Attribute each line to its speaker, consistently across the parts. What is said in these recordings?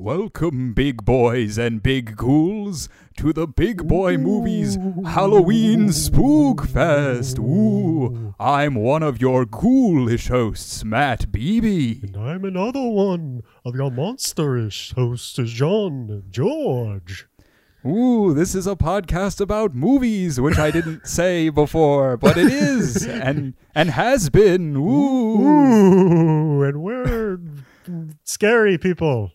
Speaker 1: Welcome, big boys and big ghouls, to the Big Boy Movies Halloween Spook Fest. Ooh, I'm one of your ghoulish hosts, Matt Beebe.
Speaker 2: And I'm another one of your monsterish hosts, John George.
Speaker 1: Ooh, this is a podcast about movies, which I didn't say before, but it is and and has been. Ooh.
Speaker 2: Ooh, and we're scary people.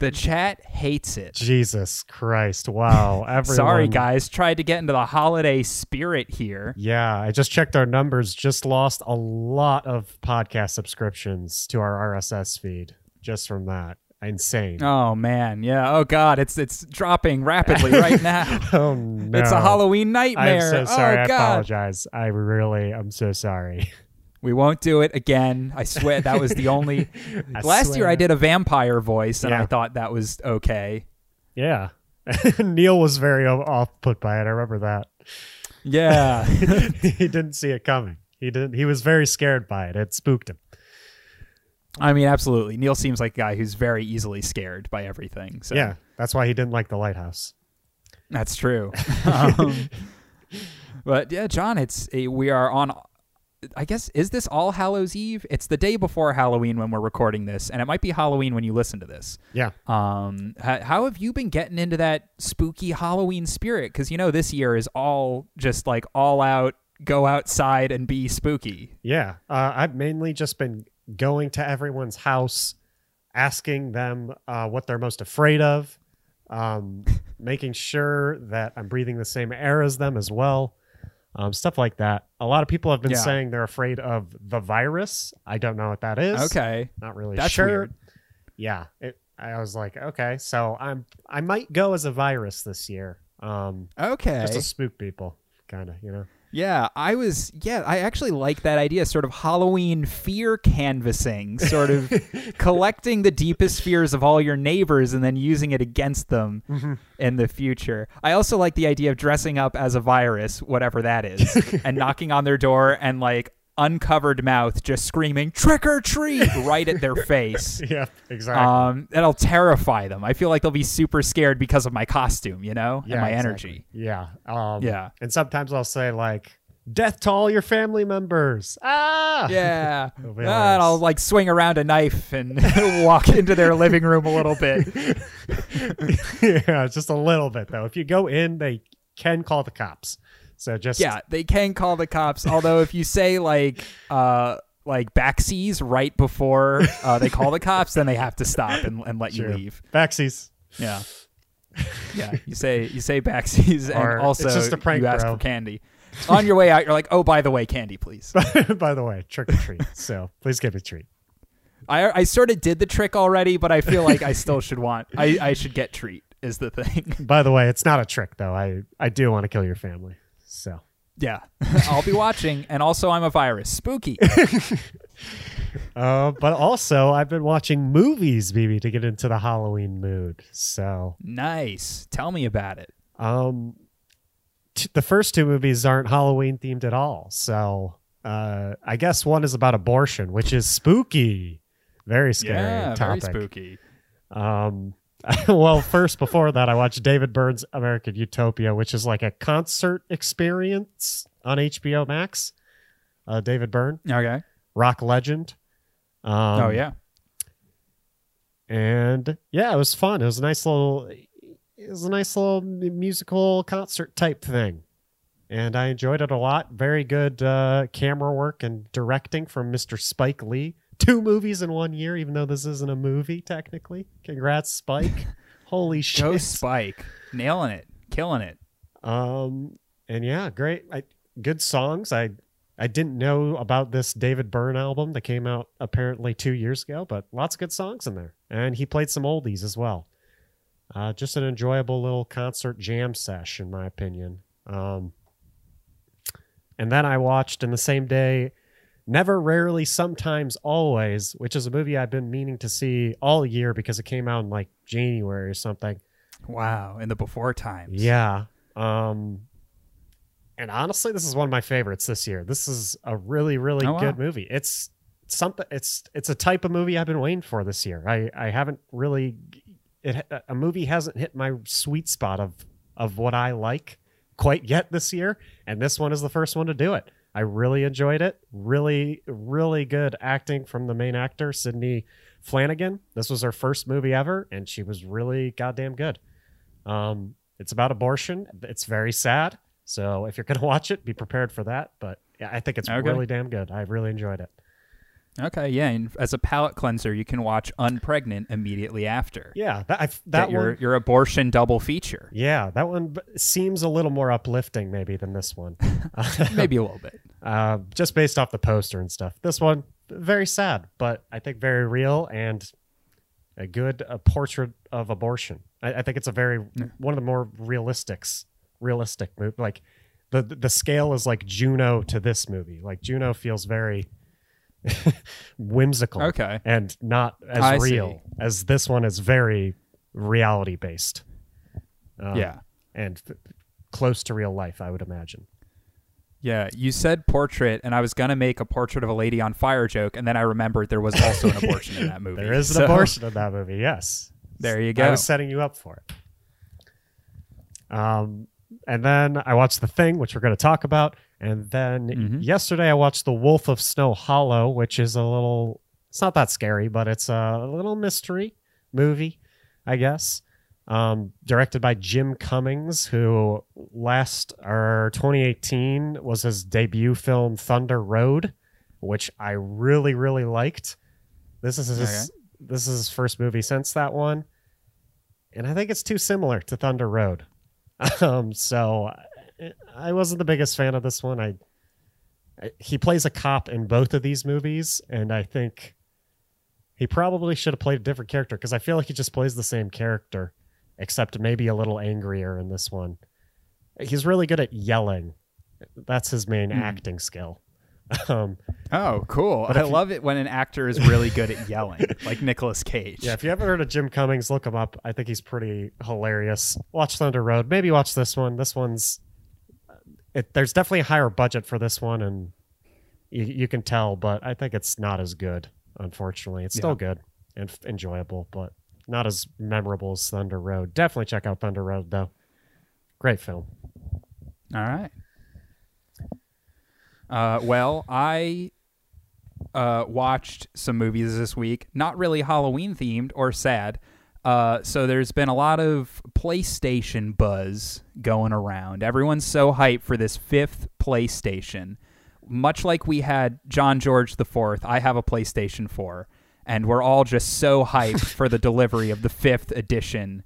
Speaker 1: The chat hates it.
Speaker 2: Jesus Christ. Wow. Everyone.
Speaker 1: Sorry, guys. Tried to get into the holiday spirit here.
Speaker 2: Yeah, I just checked our numbers. Just lost a lot of podcast subscriptions to our RSS feed just from that. Insane.
Speaker 1: Oh man, yeah. Oh god, it's it's dropping rapidly right now.
Speaker 2: Oh, no.
Speaker 1: It's a Halloween nightmare.
Speaker 2: I'm so sorry.
Speaker 1: Oh
Speaker 2: I
Speaker 1: god.
Speaker 2: apologize. I really, I'm so sorry.
Speaker 1: We won't do it again. I swear that was the only Last year. I did a vampire voice and
Speaker 2: Yeah.
Speaker 1: I thought that was okay.
Speaker 2: Yeah. Neil was very off put by it. I remember that.
Speaker 1: Yeah.
Speaker 2: he didn't see it coming. He didn't. He was very scared by it. It spooked him.
Speaker 1: I mean, absolutely. Neil seems like a guy who's very easily scared by everything. So
Speaker 2: Yeah, that's why he didn't like the lighthouse.
Speaker 1: That's true. um, but yeah, John, it's a, we are on. I guess is this All Hallows Eve? It's the day before Halloween when we're recording this, and it might be Halloween when you listen to this.
Speaker 2: Yeah.
Speaker 1: Um, how, how have you been getting into that spooky Halloween spirit? Because you know this year is all just like all out, go outside and be spooky.
Speaker 2: Yeah. Uh, I've mainly just been going to everyone's house, asking them uh, what they're most afraid of, um, making sure that I'm breathing the same air as them as well. Um, stuff like that. A lot of people have been
Speaker 1: Yeah.
Speaker 2: saying they're afraid of the virus. I don't know what that is.
Speaker 1: Okay,
Speaker 2: Not really
Speaker 1: That's
Speaker 2: sure.
Speaker 1: weird.
Speaker 2: Yeah. It, I was like, okay, so I'm I might go as a virus this year. Um,
Speaker 1: okay.
Speaker 2: just to spook people, kind of, you know.
Speaker 1: Yeah, I was. Yeah, I actually like that idea. Sort of Halloween fear canvassing, sort of collecting the deepest fears of all your neighbors and then using it against them mm-hmm. in the future. I also like the idea of dressing up as a virus, whatever that is, and knocking on their door and like uncovered mouth just screaming trick or treat right at their face.
Speaker 2: yeah, exactly.
Speaker 1: Um, that'll terrify them. I feel like they'll be super scared because of my costume, you know,
Speaker 2: yeah,
Speaker 1: and my
Speaker 2: exactly.
Speaker 1: energy.
Speaker 2: Yeah. Um,
Speaker 1: Yeah.
Speaker 2: And sometimes I'll say like, "Death to all your family members." Ah.
Speaker 1: Yeah. Ah, and I'll like swing around a knife and walk into their living room a little bit.
Speaker 2: yeah, just a little bit though. If you go in, they can call the cops. So just
Speaker 1: Yeah, they can call the cops. Although if you say like uh like backsies right before uh, they call the cops, then they have to stop and, and let you leave.
Speaker 2: backsies.
Speaker 1: Yeah. Yeah. You say you say backsies and
Speaker 2: Or
Speaker 1: also
Speaker 2: it's just a prank,
Speaker 1: you ask
Speaker 2: bro.
Speaker 1: for candy. On your way out, you're like, oh, by the way, candy, please.
Speaker 2: By the way, trick or treat. so please give me a treat.
Speaker 1: I I sort of did the trick already, but I feel like I still should want. I I should get treat is the thing.
Speaker 2: By the way, it's not a trick though. I I do want to kill your family.
Speaker 1: Yeah, I'll be watching, and also I'm a virus. Spooky.
Speaker 2: Uh, but also, I've been watching movies, BB, to get into the Halloween mood. So,
Speaker 1: nice. Tell me about it.
Speaker 2: um, t- the first two movies aren't Halloween themed at all. So, uh, I guess one is about abortion, which is spooky, very scary
Speaker 1: yeah,
Speaker 2: topic.
Speaker 1: very spooky.
Speaker 2: Um, well, first before that, I watched David Byrne's American Utopia, which is like a concert experience on HBO Max. Uh, David Byrne,
Speaker 1: Okay.
Speaker 2: rock legend. Um,
Speaker 1: oh yeah.
Speaker 2: and yeah, it was fun. It was a nice little, it was a nice little musical concert type thing, and I enjoyed it a lot. Very good uh, camera work and directing from Mr. Spike Lee. Two movies in one year, even though this isn't a movie technically. Congrats, Spike! Holy shit!
Speaker 1: Go Spike, nailing it, killing it.
Speaker 2: Um, and yeah, great. I, good songs. I I didn't know about this David Byrne album that came out apparently two years ago, but lots of good songs in there. And he played some oldies as well. Uh, just an enjoyable little concert jam sesh, in my opinion. Um, and then I watched in the same day Never, Rarely, Sometimes, Always, which is a movie I've been meaning to see all year because it came out in like January or something.
Speaker 1: Wow, in the before times.
Speaker 2: Yeah. Um and honestly, this is one of my favorites this year. This is a really, really
Speaker 1: Oh, wow.
Speaker 2: good movie. It's something it's it's a type of movie I've been waiting for this year. I I haven't really it a movie hasn't hit my sweet spot of of what I like quite yet this year, and this one is the first one to do it. I really enjoyed it. Really, really good acting from the main actor, Sidney Flanigan. This was her first movie ever, and she was really goddamn good. Um, it's about abortion. It's very sad. So if you're going to watch it, be prepared for that. But yeah, I think it's
Speaker 1: Okay.
Speaker 2: really damn good. I really enjoyed it.
Speaker 1: Okay, yeah, and as a palate cleanser, you can watch Unpregnant immediately after.
Speaker 2: Yeah, that I,
Speaker 1: Get
Speaker 2: that
Speaker 1: your
Speaker 2: one.
Speaker 1: your abortion double feature.
Speaker 2: Yeah, that one seems a little more uplifting maybe than this one.
Speaker 1: Maybe a little bit.
Speaker 2: uh, just based off the poster and stuff. This one very sad, but I think very real and a good uh portrait of abortion. I, I think it's a very one of the more realistics, realistic movie. Like the the scale is like Juno to this movie. Like Juno feels very whimsical,
Speaker 1: Okay.
Speaker 2: and not as
Speaker 1: I see.
Speaker 2: real as this one is very reality based. Um,
Speaker 1: yeah.
Speaker 2: and f- close to real life, I would imagine.
Speaker 1: Yeah, you said portrait, and I was gonna make a portrait of a lady on fire joke, and then I remembered there was also an abortion in that movie.
Speaker 2: There is an
Speaker 1: So,
Speaker 2: abortion in that movie. Yes.
Speaker 1: There you go.
Speaker 2: I was setting you up for it. Um, and then I watched The Thing, which we're going to talk about. And then
Speaker 1: Mhm.
Speaker 2: yesterday I watched The Wolf of Snow Hollow, which is a little, it's not that scary, but it's a little mystery movie, I guess. Um, directed by Jim Cummings, who last or 2018 was his debut film Thunder Road, which I really really liked. This is his
Speaker 1: Okay.
Speaker 2: this is his first movie since that one, and I think it's too similar to Thunder Road. Um, so I- wasn't the biggest fan of this one. I, I he plays a cop in both of these movies, and I think he probably should have played a different character because I feel like he just plays the same character, except maybe a little angrier in this one. He's really good at yelling. That's his main
Speaker 1: Hmm.
Speaker 2: acting skill. Um,
Speaker 1: Oh, cool!
Speaker 2: But
Speaker 1: I
Speaker 2: you-
Speaker 1: love it when an actor is really good at yelling, like Nicolas Cage.
Speaker 2: yeah, if you haven't heard of Jim Cummings, look him up. I think he's pretty hilarious. Watch Thunder Road. Maybe watch this one. This one's it, there's definitely a higher budget for this one, and you, you can tell, but I think it's not as good. Unfortunately, it's still
Speaker 1: Yeah.
Speaker 2: good and f- enjoyable, but not as memorable as Thunder Road. Definitely check out Thunder Road though. Great film.
Speaker 1: All right. Uh, well, I uh, watched some movies this week, not really Halloween themed or sad. Uh, so there's been a lot of PlayStation buzz going around. Everyone's so hyped for this fifth PlayStation. Much like we had John George the Fourth, I have a PlayStation 4, and we're all just so hyped for the delivery of the fifth edition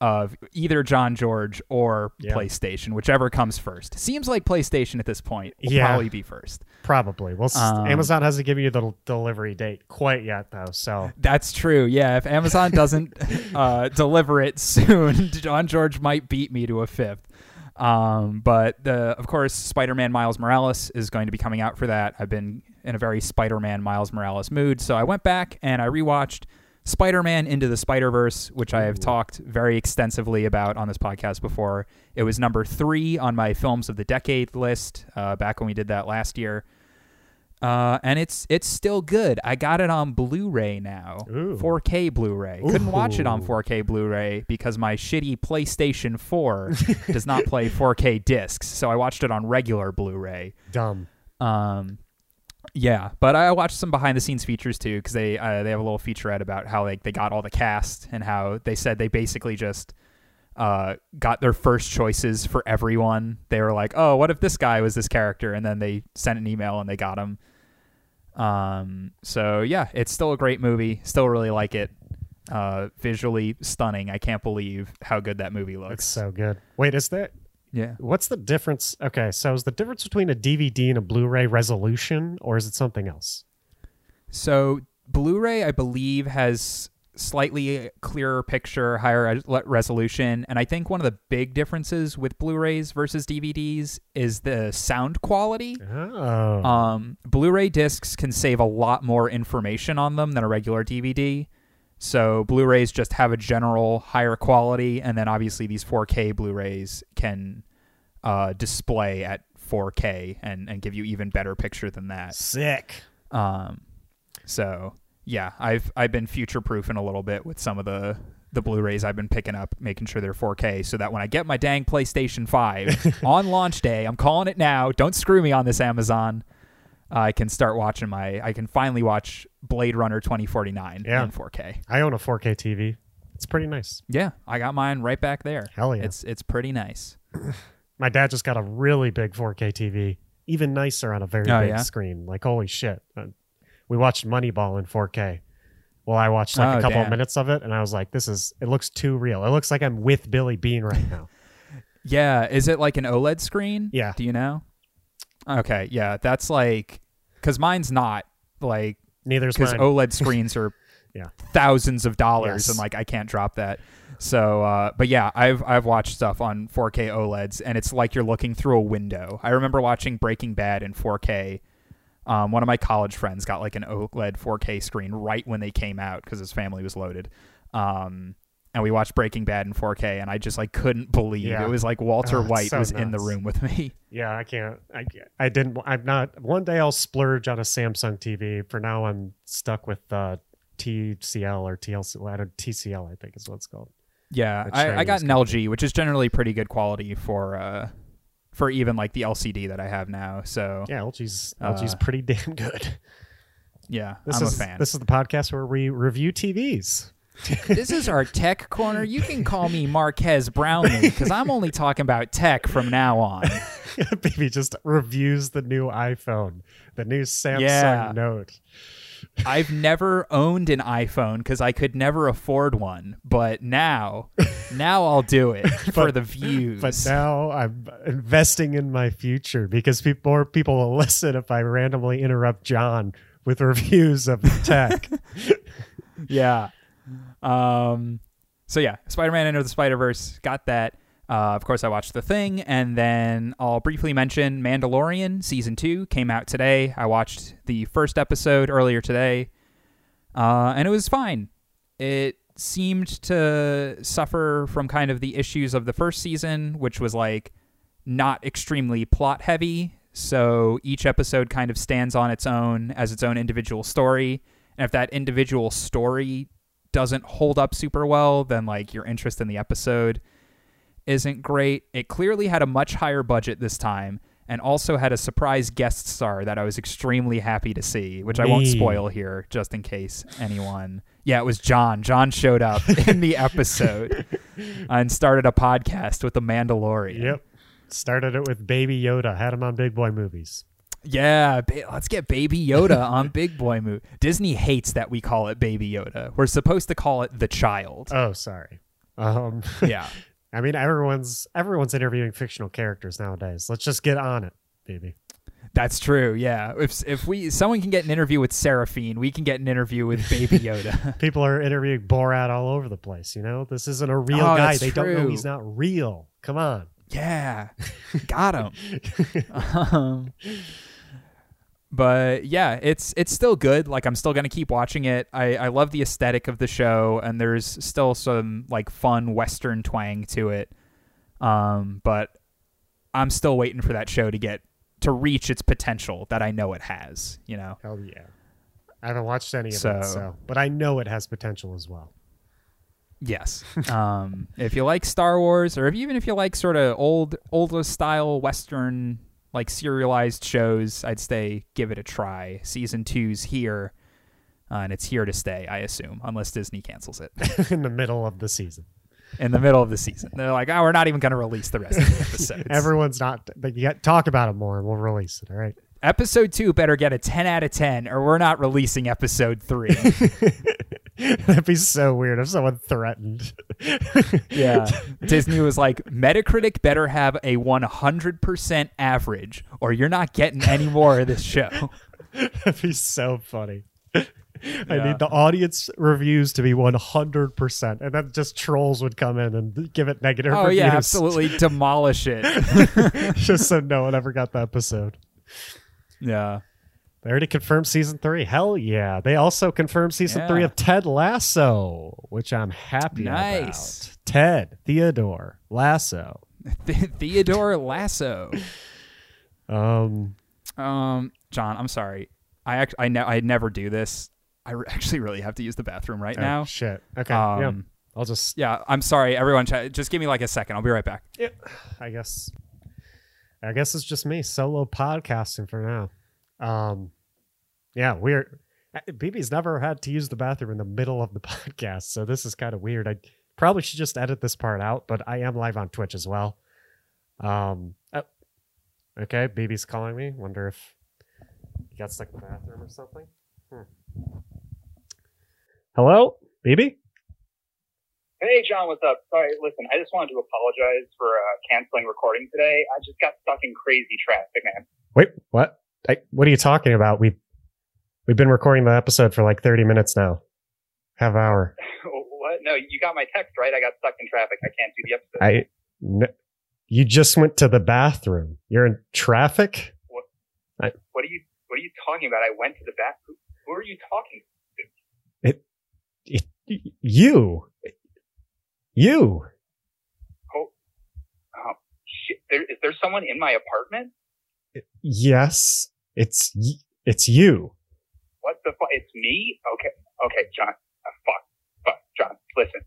Speaker 1: of either John George or
Speaker 2: Yeah.
Speaker 1: PlayStation, whichever comes first. Seems like PlayStation at this point will
Speaker 2: Yeah.
Speaker 1: probably be first.
Speaker 2: Probably. Well,
Speaker 1: Um,
Speaker 2: Amazon hasn't given you the del- delivery date quite yet though, so
Speaker 1: That's true. Yeah, if Amazon doesn't uh, deliver it soon, John George might beat me to a fifth. Um, but the, of course, Spider-Man Miles Morales is going to be coming out for that. I've been in a very Spider-Man Miles Morales mood, so I went back and I rewatched Spider-Man Into the Spider-Verse, which I have
Speaker 2: Ooh.
Speaker 1: talked very extensively about on this podcast before. It was number three on my films of the decade list uh, back when we did that last year. Uh, and it's it's still good. I got it on Blu-ray now,
Speaker 2: Ooh.
Speaker 1: 4K Blu-ray. Couldn't watch it on 4K Blu-ray because my shitty PlayStation 4 does not play 4K discs, so I watched it on regular Blu-ray.
Speaker 2: dumb.
Speaker 1: Um, yeah, but I watched some behind-the-scenes features too because they uh, they have a little featurette about how like they got all the cast and how they said they basically just uh, got their first choices for everyone. They were like, "Oh, what if this guy was this character?" And then they sent an email and they got him. Um, so yeah, it's still a great movie. Still really like it. Uh, visually stunning. I can't believe how good that movie looks.
Speaker 2: It's so good. Wait, is there
Speaker 1: yeah.
Speaker 2: what's the difference? Okay, so is the difference between a DVD and a Blu-ray resolution or is it something else?
Speaker 1: So Blu-ray, I believe, has slightly clearer picture, higher resolution, and I think one of the big differences with Blu-rays versus DVDs is the sound quality.
Speaker 2: Oh.
Speaker 1: Um, Blu-ray discs can save a lot more information on them than a regular DVD. So Blu-rays just have a general higher quality, and then obviously these 4K Blu-rays can uh, display at 4K and, and give you even better picture than that.
Speaker 2: Sick.
Speaker 1: Um, so yeah, I've I've been future proofing a little bit with some of the the Blu-rays I've been picking up, making sure they're 4K, so that when I get my dang PlayStation 5 on launch day, I'm calling it now. Don't screw me on this Amazon. I can start watching my. I can finally watch Blade Runner 2049
Speaker 2: Yeah.
Speaker 1: in 4K.
Speaker 2: I own a 4K TV. It's pretty nice.
Speaker 1: Yeah, I got mine right back there.
Speaker 2: Hell yeah.
Speaker 1: It's it's pretty nice.
Speaker 2: My dad just got a really big 4K TV, even nicer on a very
Speaker 1: Oh,
Speaker 2: big
Speaker 1: yeah?
Speaker 2: screen. Like holy shit! Uh, We watched Moneyball in 4K. Well, I watched like
Speaker 1: Oh,
Speaker 2: a couple of minutes of it, and I was like, "This is. It looks too real. It looks like I'm with Billy Beane right now."
Speaker 1: Yeah, is it like an OLED screen?
Speaker 2: Yeah.
Speaker 1: Do you know? Okay, yeah, that's like because mine's not like
Speaker 2: Neither's
Speaker 1: because. OLED screens are
Speaker 2: Yeah.
Speaker 1: thousands of dollars
Speaker 2: Yes.
Speaker 1: and like I can't drop that. So, uh, but yeah, I've I've watched stuff on 4K OLEDs and it's like you're looking through a window. I remember watching Breaking Bad in 4K. Um, one of my college friends got like an OLED 4K screen right when they came out because his family was loaded. Um, and we watched Breaking Bad in 4K, and I just like couldn't believe
Speaker 2: Yeah.
Speaker 1: it was like Walter
Speaker 2: Oh,
Speaker 1: White
Speaker 2: so
Speaker 1: was in the room with me.
Speaker 2: Yeah, I can't. I can't- I didn't. I'm not. One day I'll splurge on a Samsung TV. For now, I'm stuck with uh, TCL or TLC. I don't, TCL, I think is what it's called.
Speaker 1: Yeah, I, I got an LG, which is generally pretty good quality for uh for even like the LCD that I have now. So
Speaker 2: Yeah, LG's
Speaker 1: Uh,
Speaker 2: LG's pretty damn good.
Speaker 1: yeah,
Speaker 2: This
Speaker 1: I'm
Speaker 2: is
Speaker 1: a fan.
Speaker 2: this is the podcast where we review TVs.
Speaker 1: This is our tech corner. You can call me Marques Brownlee because I'm only talking about tech from now on.
Speaker 2: Baby just reviews the new iPhone, the new Samsung
Speaker 1: Yeah.
Speaker 2: Note.
Speaker 1: I've never owned an iPhone because I could never afford one, but now, now I'll do it for
Speaker 2: But-
Speaker 1: the views.
Speaker 2: But now I'm investing in my future because peop more people will listen if I randomly interrupt John with reviews of tech.
Speaker 1: yeah. Um. So yeah, Spider-Man: Into the Spider-Verse got that. Uh, of course, I watched The Thing, and then I'll briefly mention Mandalorian season two came out today. I watched the first episode earlier today, uh, and it was fine. It seemed to suffer from kind of the issues of the first season, which was like not extremely plot heavy. So each episode kind of stands on its own as its own individual story. And if that individual story doesn't hold up super well, then like your interest in the episode isn't great. It clearly had a much higher budget this time and also had a surprise guest star that I was extremely happy to see, which I won't spoil here just in case anyone. Yeah, it was John. John showed up in the episode and started a podcast with the Mandalorian.
Speaker 2: yep. Started it with Baby Yoda. Had him on Big Boy movies.
Speaker 1: Yeah, ba- let's get Baby Yoda on Big Boy Movie. Disney hates that we call it Baby Yoda. We're supposed to call it the child.
Speaker 2: Oh, sorry. Um,
Speaker 1: yeah.
Speaker 2: I mean, everyone's everyone's interviewing fictional characters nowadays. Let's just get on it, baby.
Speaker 1: That's true. Yeah. If if we someone can get an interview with Seraphine, we can get an interview with Baby Yoda.
Speaker 2: People are interviewing Borat all over the place. You know, this isn't a real
Speaker 1: Oh,
Speaker 2: guy. They don't know he's not real. Come on.
Speaker 1: yeah. Got him. um, but yeah, it's it's still good. Like I'm still gonna keep watching it. I I love the aesthetic of the show, and there's still some like fun Western twang to it. Um, but I'm still waiting for that show to get to reach its potential that I know it has. You know.
Speaker 2: Hell yeah. I haven't watched any of
Speaker 1: So-
Speaker 2: it, so but I know it has potential as well.
Speaker 1: Yes. um, if you like Star Wars, or if, even if you like sort of old, older style Western, like serialized shows, I'd say give it a try. Season two's here, uh, and it's here to stay, I assume, unless Disney cancels it
Speaker 2: in the middle of the season.
Speaker 1: in the middle of the season. They're like, oh, we're not even going to release the rest of the episodes.
Speaker 2: Everyone's not. But you got talk about it more, and we'll release it. All right.
Speaker 1: Episode two better get a 10 out of 10, or we're not releasing episode three.
Speaker 2: That'd be so weird if someone threatened.
Speaker 1: Yeah. Disney was like, Metacritic better have a 100% average, or you're not getting any more of this show.
Speaker 2: That'd be so funny. I
Speaker 1: Yeah.
Speaker 2: need the audience reviews to be 100%. And then just trolls would come in and give it negative
Speaker 1: Oh,
Speaker 2: reviews.
Speaker 1: yeah, absolutely demolish it.
Speaker 2: just so no one ever got the episode.
Speaker 1: Yeah.
Speaker 2: They already confirmed season three. Hell yeah. They also confirmed season
Speaker 1: Yeah.
Speaker 2: three of Ted Lasso, which I'm happy
Speaker 1: Nice.
Speaker 2: about. Ted, Theodore, Lasso.
Speaker 1: The- Theodore Lasso.
Speaker 2: Um,
Speaker 1: Um, John, I'm sorry. I actually, I, ne- I never do this. I re- actually really have to use the bathroom right
Speaker 2: oh,
Speaker 1: now.
Speaker 2: shit. Okay.
Speaker 1: Um,
Speaker 2: yeah. I'll just.
Speaker 1: Yeah, I'm sorry, everyone. ch- Just give me like a second. I'll be right back.
Speaker 2: Yeah, I guess. I guess it's just me solo podcasting for now. Um, yeah, weird. BB's never had to use the bathroom in the middle of the podcast, so this is kind of weird. I probably should just edit this part out, but I am live on Twitch as well. Um, oh, okay, BB's calling me. Wonder if he got stuck in the bathroom or something. Hmm. Hello, BB.
Speaker 3: Hey, John, what's up? Sorry, listen, I just wanted to apologize for uh, canceling recording today. I just got stuck in crazy traffic, man.
Speaker 2: Wait, what? I, what are you talking about? We we've been recording the episode for like thirty minutes now, half hour.
Speaker 3: what? No, you got my text, right? I got stuck in traffic. I can't do the episode.
Speaker 2: I, n- you just went to the bathroom. You're in traffic.
Speaker 3: What What are you What are you talking about? I went to the bathroom. Who, who are you talking? To?
Speaker 2: It, It, you, you.
Speaker 3: Oh, oh shit! There, is there someone in my apartment?
Speaker 2: Yes, it's it's you.
Speaker 3: What the fuck? It's me? Okay, okay, John. Uh, fuck, fuck, John. Listen,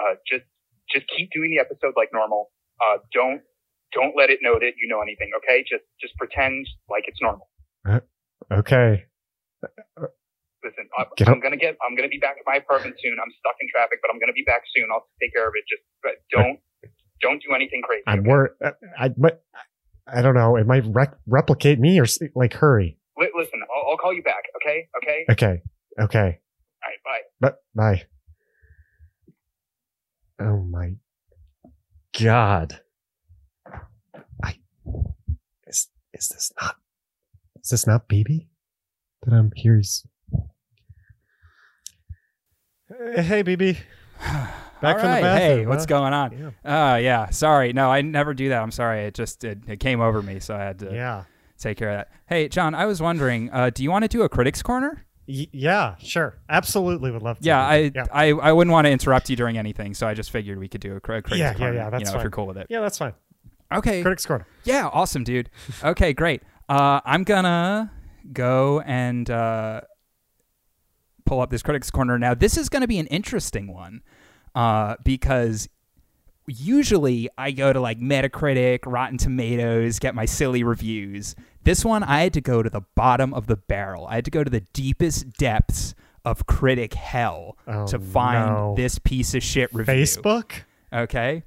Speaker 3: uh, just just keep doing the episode like normal. Uh, don't don't let it know that you know anything. Okay, just just pretend like it's normal.
Speaker 2: Okay.
Speaker 3: Listen, I,
Speaker 2: Get
Speaker 3: I'm gonna get. I'm gonna be back at my apartment soon. I'm stuck in traffic, but I'm gonna be back soon. I'll take care of it. Just but don't don't do anything crazy.
Speaker 2: I'm
Speaker 3: okay?
Speaker 2: worried. I, but I don't know. It might replicate me or like hurry.
Speaker 3: Li- listen, I'll, I'll call you back. Okay, okay.
Speaker 2: Okay. Okay.
Speaker 3: All right, bye.
Speaker 2: Bye. Oh my god. I is is this not is this not BB? That I'm here is Hey, BB. Back from the bathroom.
Speaker 1: Hey, what's going on?
Speaker 2: Yeah.
Speaker 1: Uh, yeah. Sorry. No, I never do that. I'm sorry. It just it, it came over me, so I had to
Speaker 2: Yeah.
Speaker 1: take care of that. Hey, John, I was wondering, uh, do you want to do a critics corner?
Speaker 2: Y- yeah, sure. Absolutely would love to.
Speaker 1: Yeah, I,
Speaker 2: yeah.
Speaker 1: I I wouldn't want to interrupt you during anything, so I just figured we could do a cri- critics
Speaker 2: Yeah, yeah,
Speaker 1: corner.
Speaker 2: yeah, that's
Speaker 1: you know, if you're cool with it.
Speaker 2: yeah, that's fine.
Speaker 1: Okay.
Speaker 2: Critics Corner.
Speaker 1: Yeah, awesome, dude. Okay, great. Uh, I'm gonna go and uh, pull up this critics corner now. This is gonna be an interesting one uh, because usually I go to like Metacritic, Rotten Tomatoes, get my silly reviews. This one I had to go to the bottom of the barrel. I had to go to the deepest depths of critic hell
Speaker 2: Oh,
Speaker 1: to find
Speaker 2: no.
Speaker 1: this piece of shit review.
Speaker 2: Facebook?
Speaker 1: Okay.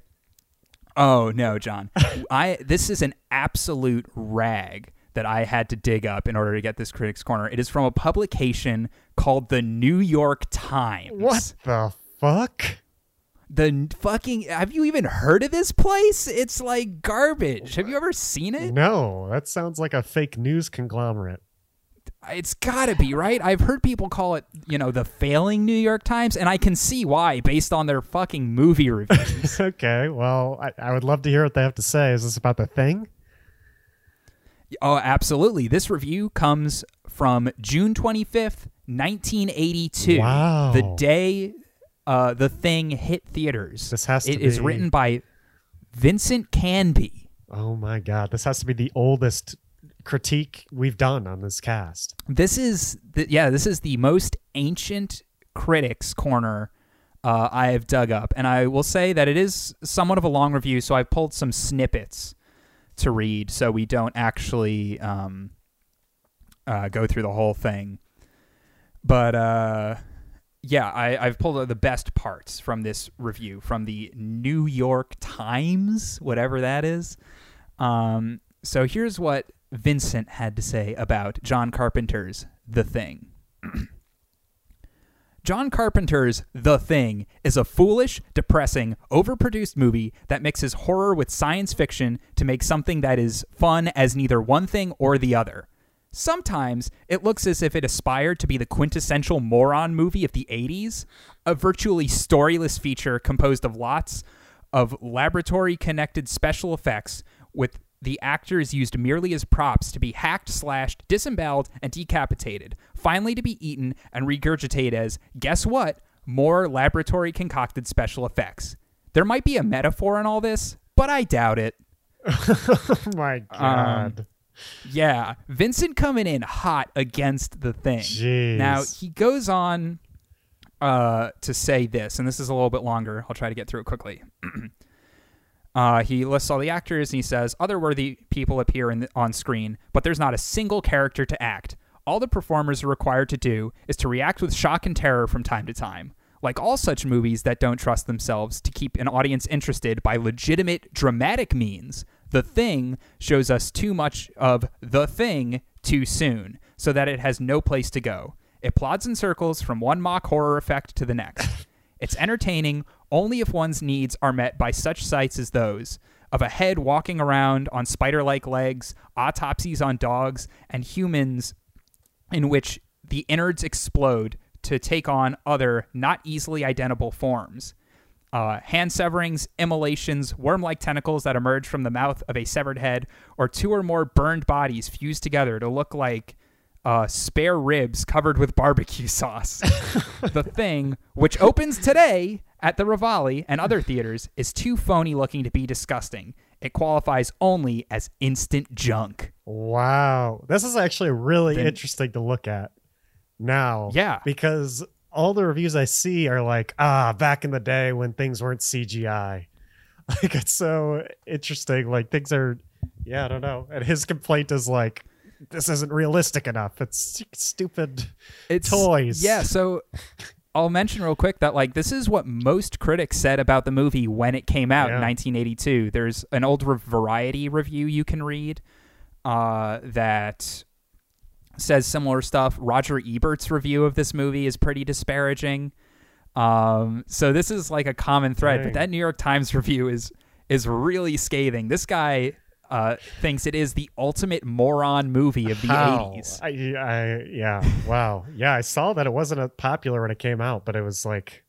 Speaker 1: Oh no, John. I this is an absolute rag that I had to dig up in order to get this critics corner. It is from a publication called the New York Times.
Speaker 2: What the fuck?
Speaker 1: The fucking Have you even heard of this place? It's like garbage. Have you ever seen it?
Speaker 2: No, that sounds like a fake news conglomerate.
Speaker 1: It's got to be, right? I've heard people call it, you know, the failing New York Times, and I can see why based on their fucking movie reviews.
Speaker 2: okay, well, I, I would love to hear what they have to say. Is this about the thing?
Speaker 1: Oh, absolutely. This review comes from June 25th, 1982.
Speaker 2: Wow.
Speaker 1: The day uh, the thing hit theaters.
Speaker 2: This has to be
Speaker 1: It is written by Vincent Canby.
Speaker 2: Oh my god, this has to be the oldest critique we've done on this cast.
Speaker 1: This is the, yeah, this is the most ancient critics corner uh, I have dug up, and I will say that it is somewhat of a long review, so I've pulled some snippets to read, so we don't actually um, uh, go through the whole thing. But uh, yeah, I, I've pulled the best parts from this review from the New York Times, whatever that is. Um, so here's what Vincent had to say about John Carpenter's The Thing. John Carpenter's The Thing is a foolish, depressing, overproduced movie that mixes horror with science fiction to make something that is fun as neither one thing or the other. Sometimes it looks as if it aspired to be the quintessential moron movie of the 80s, a virtually storyless feature composed of lots of laboratory connected special effects with the actors used merely as props to be hacked, slashed, disemboweled, and decapitated, finally to be eaten and regurgitated as, guess what? More laboratory concocted special effects. There might be a metaphor in all this, but I doubt it.
Speaker 2: oh my god.
Speaker 1: Yeah, Vincent coming in hot against the thing.
Speaker 2: Jeez.
Speaker 1: Now he goes on uh, to say this, and this is a little bit longer. I'll try to get through it quickly. uh, he lists all the actors and he says other worthy people appear the, on screen, but there's not a single character to act. All the performers are required to do is to react with shock and terror from time to time. Like all such movies that don't trust themselves to keep an audience interested by legitimate dramatic means, The Thing shows us too much of The Thing too soon, so that it has no place to go. It plods in circles from one mock horror effect to the next. It's entertaining only if one's needs are met by such sights as those of a head walking around on spider like legs, autopsies on dogs, and humans in which the innards explode to take on other, not easily identifiable forms. Uh, hand severings, immolations, worm like tentacles that emerge from the mouth of a severed head, or two or more burned bodies fused together to look like uh, spare ribs covered with barbecue sauce. the Thing, which opens today at the Rivoli and other theaters, is too phony looking to be disgusting. It qualifies only as instant junk.
Speaker 2: Wow. This is actually really
Speaker 1: Then-
Speaker 2: interesting to look at now.
Speaker 1: Yeah.
Speaker 2: Because all the reviews I see are like, ah, back in the day when things weren't CGI. Like, it's so interesting. Like, things are, yeah, I don't know. And his complaint is like, this isn't realistic enough. It's stupid.
Speaker 1: It's
Speaker 2: Toys.
Speaker 1: Yeah, so I'll mention real quick that like this is what most critics said about the movie when it came out in 1982. There's an old re- Variety review you can read uh, that says similar stuff. Roger Ebert's review of this movie is pretty disparaging. Um, so this is like a common thread,
Speaker 2: Dang.
Speaker 1: but that New York Times review is is really scathing. This guy uh, thinks it is the ultimate moron movie of the
Speaker 2: How?
Speaker 1: 80s.
Speaker 2: I, I, yeah. Wow. Yeah, I saw that it wasn't popular when it came out, but it was like,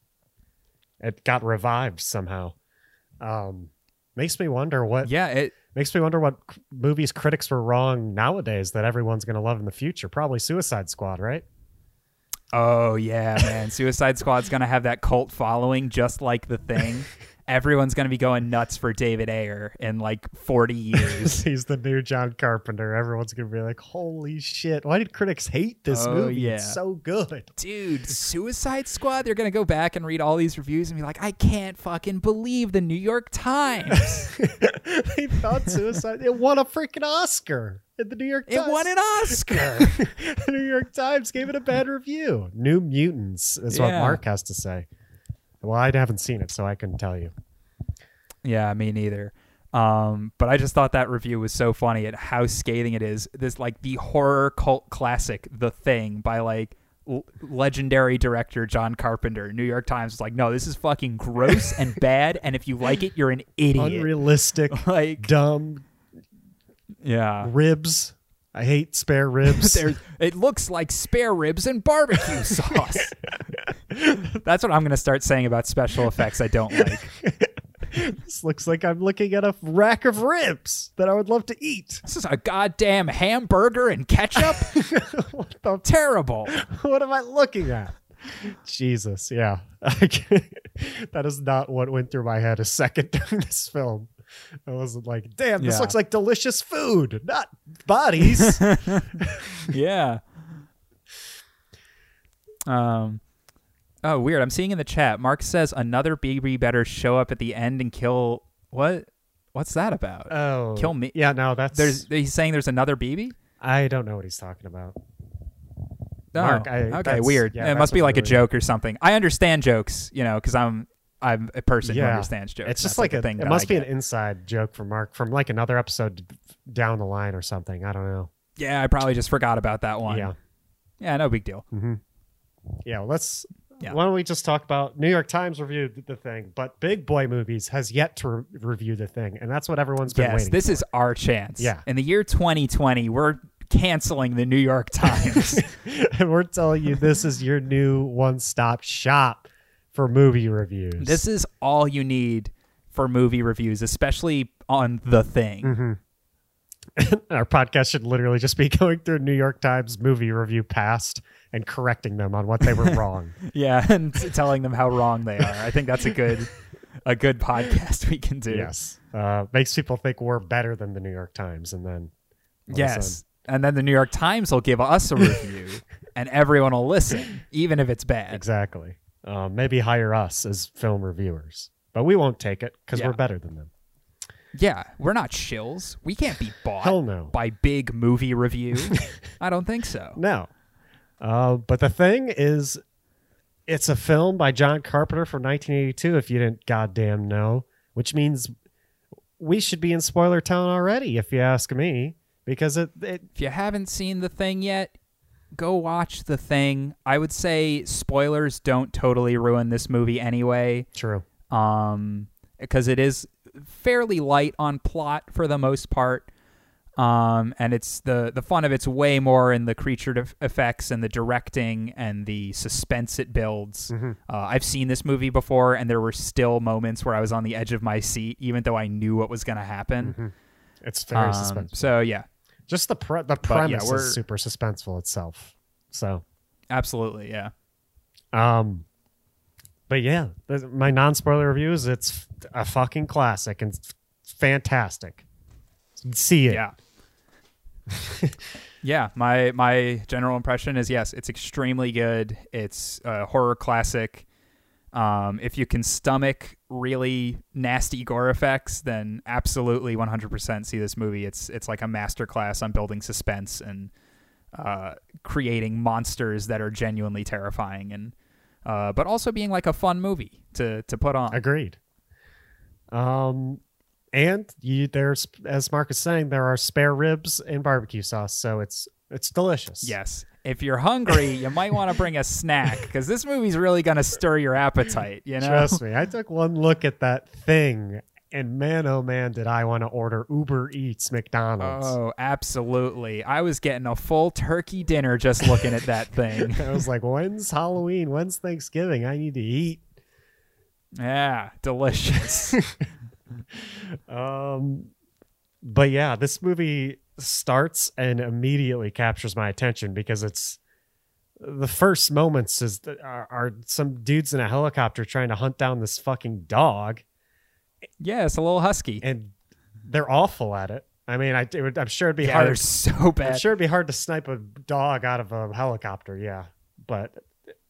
Speaker 2: it got revived somehow. Um, makes me wonder what
Speaker 1: Yeah, it,
Speaker 2: Makes me wonder what movies critics were wrong nowadays that everyone's going to love in the future. Probably Suicide Squad, right?
Speaker 1: Oh yeah, man. Suicide Squad's gonna have that cult following just like the thing. Everyone's gonna be going nuts for David Ayer in like forty years.
Speaker 2: He's the new John Carpenter. Everyone's going to be like, holy shit. Why did critics hate this
Speaker 1: Oh,
Speaker 2: movie?
Speaker 1: yeah.
Speaker 2: It's so good.
Speaker 1: Dude, Suicide Squad, they're gonna go back and read all these reviews and be like, I can't fucking believe the New York Times.
Speaker 2: they thought Suicide. It won a freaking Oscar the New York
Speaker 1: it
Speaker 2: Times.
Speaker 1: won an Oscar.
Speaker 2: the New York Times gave it a bad review. New Mutants is what Mark has to say. Well, I haven't seen it, so I couldn't tell you.
Speaker 1: yeah, me neither. Um, but I just thought that review was so funny at how scathing it is. This like the horror cult classic, The Thing, by like l- legendary director John Carpenter. New York Times was like, no, this is fucking gross and bad, and if you like it, you're an idiot.
Speaker 2: Unrealistic,
Speaker 1: Like,
Speaker 2: dumb
Speaker 1: yeah.
Speaker 2: ribs. I hate spare ribs.
Speaker 1: It looks like spare ribs and barbecue sauce. That's what I'm going to start saying about special effects I don't like.
Speaker 2: this looks like I'm looking at a rack of ribs that I would love to eat.
Speaker 1: This is a goddamn hamburger and ketchup?
Speaker 2: what, the,
Speaker 1: Terrible.
Speaker 2: what am I looking at? Jesus, yeah. that is not what went through my head a second during this film. I wasn't like, damn, this
Speaker 1: Yeah.
Speaker 2: looks like delicious food, not bodies.
Speaker 1: yeah. Um. Oh, weird. I'm seeing in the chat. Mark says another BB better show up at the end and kill. What? What's that about?
Speaker 2: oh,
Speaker 1: Kill me.
Speaker 2: Yeah, no, that's.
Speaker 1: there's. He's saying there's another BB.
Speaker 2: I don't know what he's talking about.
Speaker 1: Oh,
Speaker 2: Mark, I-
Speaker 1: okay, weird.
Speaker 2: yeah,
Speaker 1: it must be like a joke or something. I understand jokes, you know, because I'm I'm a person who understands jokes.
Speaker 2: It's just like, a,
Speaker 1: thing.
Speaker 2: It must
Speaker 1: I
Speaker 2: be
Speaker 1: get.
Speaker 2: an inside joke from Mark from like another episode down the line or something. I don't know.
Speaker 1: Yeah, I probably just forgot about that one.
Speaker 2: Yeah.
Speaker 1: Yeah, no big deal.
Speaker 2: hmm Yeah, well, let's.
Speaker 1: Yeah.
Speaker 2: Why don't we just talk about New York Times reviewed the thing, but Big Boy Movies has yet to re- review the thing, and that's what everyone's been
Speaker 1: Yes,
Speaker 2: waiting.
Speaker 1: this
Speaker 2: for.
Speaker 1: is our chance.
Speaker 2: Yeah.
Speaker 1: In the year 2020, we're canceling the New York Times.
Speaker 2: and we're telling you this is your new one-stop shop for movie reviews.
Speaker 1: this is all you need for movie reviews, especially on The Thing.
Speaker 2: Mhm. Our podcast should literally just be going through New York Times movie review past and correcting them on what they were wrong.
Speaker 1: Yeah, and telling them how wrong they are. I think that's a good a good podcast we can do.
Speaker 2: yes, uh, makes people think we're better than the New York Times, and then
Speaker 1: Yes. And then the New York Times will give us a review and everyone will listen, even if it's bad.
Speaker 2: Exactly. Uh, maybe hire us as film reviewers, but we won't take it because
Speaker 1: Yeah.
Speaker 2: we're better than them.
Speaker 1: Yeah, we're not shills. We can't be bought
Speaker 2: Hell no.
Speaker 1: by big movie review. I don't think so.
Speaker 2: No. Uh, but the thing is, it's a film by John Carpenter from 1982, if you didn't goddamn know, which means we should be in spoiler town already, if you ask me, because it, it
Speaker 1: If you haven't seen the thing yet, go watch the thing. I would say spoilers don't totally ruin this movie anyway.
Speaker 2: true.
Speaker 1: um because it is fairly light on plot for the most part um and it's the the fun of it's way more in the creature def- effects and the directing and the suspense it builds
Speaker 2: Mm-hmm.
Speaker 1: uh, i've seen this movie before and there were still moments where i was on the edge of my seat even though i knew what was going to happen
Speaker 2: It's very
Speaker 1: Um,
Speaker 2: suspenseful.
Speaker 1: so yeah
Speaker 2: Just the pre- the
Speaker 1: yeah,
Speaker 2: premise
Speaker 1: we're-
Speaker 2: is super suspenseful itself. So,
Speaker 1: absolutely yeah
Speaker 2: um, but yeah, my non spoiler review is it's a fucking classic and fantastic. See it.
Speaker 1: Yeah. yeah, my my general impression is yes, it's extremely good. It's a horror classic. Um, if you can stomach really nasty gore effects, then absolutely 100% see this movie. It's it's like a masterclass on building suspense and uh, creating monsters that are genuinely terrifying, and uh, but also being like a fun movie to to put on.
Speaker 2: Agreed. Um, and you there's as Mark is saying, there are spare ribs and barbecue sauce, so it's it's delicious.
Speaker 1: Yes. If you're hungry, you might want to bring a snack because this movie's really going to stir your appetite, you know?
Speaker 2: Trust me, I took one look at that thing, and man, oh man, did I want to order Uber Eats McDonald's.
Speaker 1: Oh, absolutely. I was getting a full turkey dinner just looking at that thing.
Speaker 2: I was like, when's Halloween? When's Thanksgiving? I need to eat.
Speaker 1: Yeah, delicious.
Speaker 2: Um, but yeah, this movie starts and immediately captures my attention because it's the first moments is are, are some dudes in a helicopter trying to hunt down this fucking dog,
Speaker 1: yeah, it's a little husky.
Speaker 2: and they're awful at it. I mean, I it would, I'm sure it'd be
Speaker 1: Yeah,
Speaker 2: hard.
Speaker 1: they're so
Speaker 2: I'm
Speaker 1: bad.
Speaker 2: sure it'd be hard to snipe a dog out of a helicopter. Yeah, but